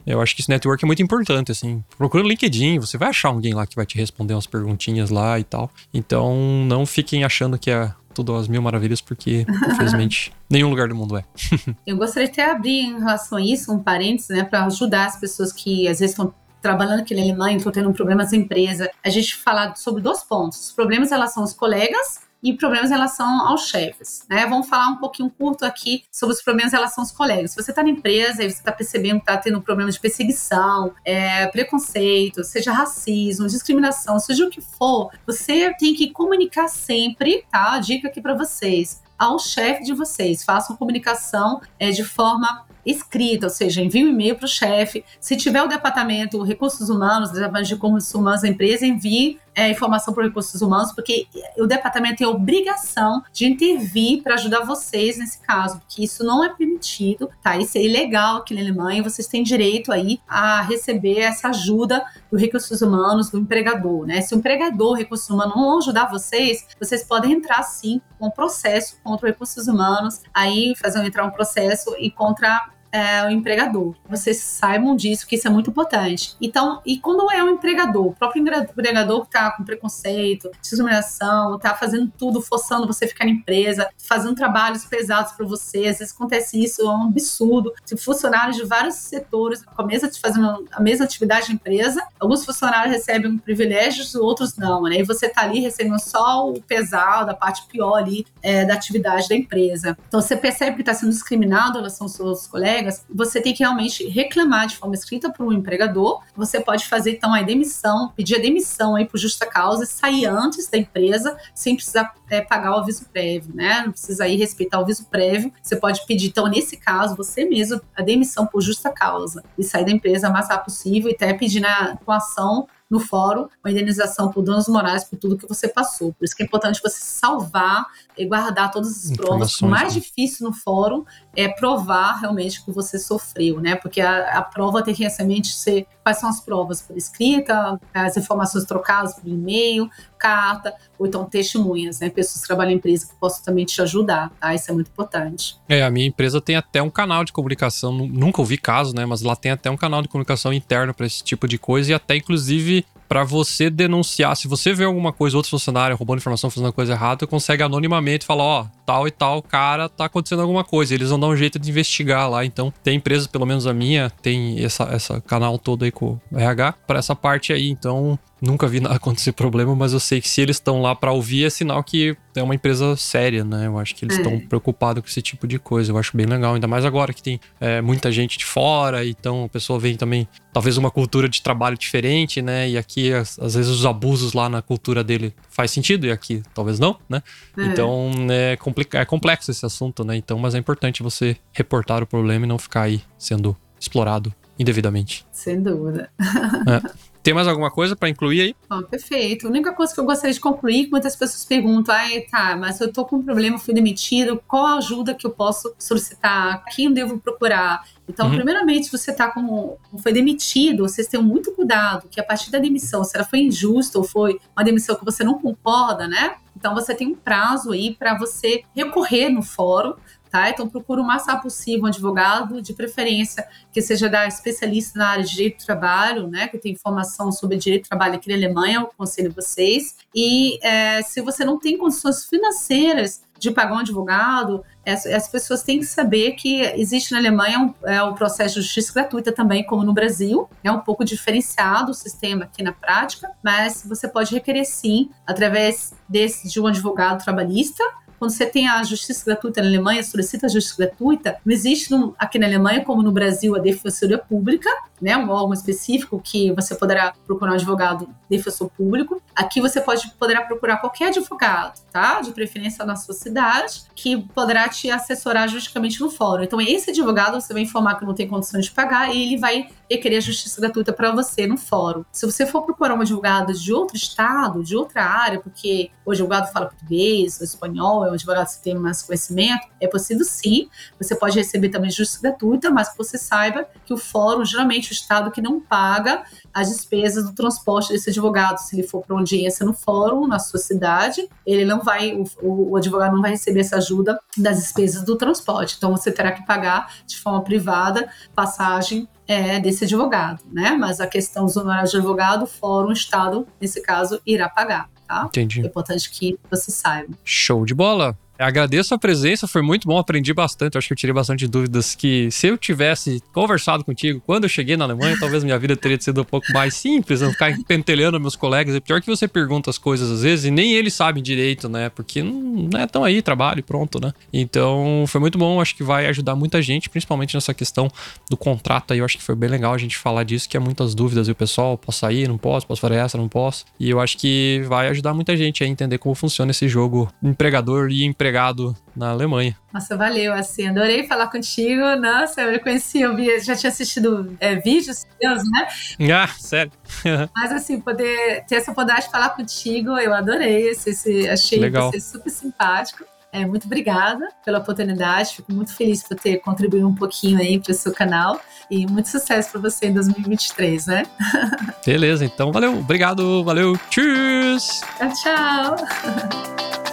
Eu acho que esse network é muito importante, assim. Procura no LinkedIn, você vai achar alguém lá que vai te responder umas perguntinhas lá e tal. Então, não fiquem achando que é tudo às mil maravilhas, porque, infelizmente, nenhum lugar do mundo é. Eu gostaria de até abrir em relação a isso um parênteses, né, para ajudar as pessoas que às vezes estão trabalhando aqui na Alemanha, estão tendo problemas na empresa. A gente falar sobre dois pontos: os problemas em relação aos colegas e problemas em relação aos chefes. Né? Vamos falar um pouquinho curto aqui sobre os problemas em relação aos colegas. Se você está na empresa e você está percebendo que está tendo problemas de perseguição, é, preconceito, seja racismo, discriminação, seja o que for, você tem que comunicar sempre, tá? Dica aqui para vocês ao chefe de vocês. Façam comunicação é, de forma escrita, ou seja, envie um e-mail para o chefe. Se tiver o departamento recursos humanos, departamento de recursos humanos da empresa, envie é, informação para recursos humanos, porque o departamento tem obrigação de intervir para ajudar vocês nesse caso, porque isso não é permitido, tá? Isso é ilegal aqui na Alemanha. Vocês têm direito aí a receber essa ajuda do recursos humanos, do empregador, né? Se o empregador, recursos humanos, não ajudar vocês, vocês podem entrar sim com um processo contra recursos humanos, aí fazer entrar um processo e contra é, o empregador. Vocês saibam disso, que isso é muito importante. Então, e quando é o empregador, o próprio empregador que está com preconceito, discriminação, está fazendo tudo, forçando você a ficar na empresa, fazendo trabalhos pesados para você, às vezes acontece isso, é um absurdo. Se funcionários de vários setores com a mesma, fazendo a mesma atividade na empresa, alguns funcionários recebem privilégios, outros não, né? E você está ali recebendo só o pesado, a parte pior ali é, da atividade da empresa. Então, você percebe que está sendo discriminado em relação aos seus colegas, você tem que realmente reclamar de forma escrita para o empregador. Você pode fazer, então, a demissão, pedir a demissão aí por justa causa e sair antes da empresa, sem precisar é, pagar o aviso prévio, né? Não precisa ir respeitar o aviso prévio. Você pode pedir, então, nesse caso, você mesmo, a demissão por justa causa e sair da empresa o mais rápido possível e até pedir na, com ação no fórum uma indenização por danos morais por tudo que você passou. Por isso que é importante você salvar e guardar todas as provas. O mais né? difícil no fórum é provar realmente que você sofreu, né? Porque a, a prova tem que realmente ser quais são as provas por escrita, as informações trocadas por e-mail, carta, ou então testemunhas, né? Pessoas que trabalham em empresa que possam também te ajudar, tá? Isso é muito importante. É, a minha empresa tem até um canal de comunicação, nunca ouvi caso, né? Mas lá tem até um canal de comunicação interno para esse tipo de coisa e até inclusive para você denunciar. Se você vê alguma coisa, outro funcionário roubando informação, fazendo coisa errada, consegue anonimamente falar, ó, oh, tal e tal cara tá acontecendo alguma coisa. Eles vão dar um jeito de investigar lá. Então, tem empresas, pelo menos a minha, tem essa, essa canal todo aí com o RH para essa parte aí. Então, nunca vi acontecer problema, mas eu sei que se eles estão lá para ouvir, é sinal que é uma empresa séria, né? Eu acho que eles estão é. preocupados com esse tipo de coisa. Eu acho bem legal, ainda mais agora que tem é, muita gente de fora, então a pessoa vem também, talvez uma cultura de trabalho diferente, né? E aqui, às, às vezes, os abusos lá na cultura dele faz sentido, e aqui talvez não, né? É. Então é, é complexo esse assunto, né? Então, mas é importante você reportar o problema e não ficar aí sendo explorado indevidamente. Sem dúvida. É. Tem mais alguma coisa para incluir aí? Oh, perfeito. A única coisa que eu gostaria de concluir, muitas pessoas perguntam, ah, tá, mas eu tô com um problema, fui demitido, qual a ajuda que eu posso solicitar? Quem eu devo procurar? Então, uhum. primeiramente, você está como foi demitido, vocês tenham muito cuidado que a partir da demissão, se ela foi injusta ou foi uma demissão que você não concorda, né? Então, você tem um prazo aí para você recorrer no fórum tá? Então procura o mais rápido possível um advogado, de preferência que seja da especialista na área de direito do trabalho, né? Que tem informação sobre direito do trabalho aqui na Alemanha, eu aconselho vocês. E é, se você não tem condições financeiras de pagar um advogado, as, as, pessoas têm que saber que existe na Alemanha um, é, um processo de justiça gratuita também, como no Brasil. É um pouco diferenciado o sistema aqui na prática, mas você pode requerer sim, através desse, de um advogado trabalhista, quando você tem a justiça gratuita na Alemanha, solicita a justiça gratuita, não existe no, aqui na Alemanha, como no Brasil, a defensoria pública, né, um órgão específico que você poderá procurar um advogado defensor público. Aqui você pode poderá procurar qualquer advogado, tá? De preferência na sua cidade, que poderá te assessorar juridicamente no fórum. Então, esse advogado você vai informar que não tem condições de pagar e ele vai requerer a justiça gratuita para você no fórum. Se você for procurar um advogado de outro estado, de outra área, porque o advogado fala português, ou espanhol, é um advogado que tem mais conhecimento, é possível sim. Você pode receber também justiça gratuita, mas que você saiba que o fórum, geralmente o estado que não paga as despesas do transporte desse advogado, se ele for para uma audiência no fórum, na sua cidade, ele não vai, o, o advogado não vai receber essa ajuda das despesas do transporte. Então você terá que pagar de forma privada passagem é, desse advogado, né? Mas a questão dos honorários de advogado, o fórum, o Estado, nesse caso, irá pagar, tá? Entendi. É importante que você saiba. Show de bola! Agradeço a presença, foi muito bom, aprendi bastante. Acho que eu tirei bastante dúvidas que se eu tivesse conversado contigo quando eu cheguei na Alemanha, talvez minha vida teria sido um pouco mais simples, não ficar pentelhando meus colegas. É pior que você pergunta as coisas às vezes e nem eles sabem direito, né? Porque não é tão aí, trabalho, pronto, né? Então foi muito bom, acho que vai ajudar muita gente, principalmente nessa questão do contrato aí. Eu acho que foi bem legal a gente falar disso, que é muitas dúvidas e o pessoal, posso sair, não posso, posso fazer essa, não posso. E eu acho que vai ajudar muita gente a entender como funciona esse jogo empregador e empregador na Alemanha. Nossa, valeu, assim, adorei falar contigo. Nossa, eu conheci, eu vi, já tinha assistido é, vídeos seus, né? Ah, sério. Mas assim, poder ter essa oportunidade de falar contigo, eu adorei. Esse, esse achei Legal. você super simpático. É, muito obrigada pela oportunidade, fico muito feliz por ter contribuído um pouquinho aí para o seu canal e muito sucesso para você em 2023, né? Beleza, então valeu, obrigado, valeu, tchau! Tchau, tchau!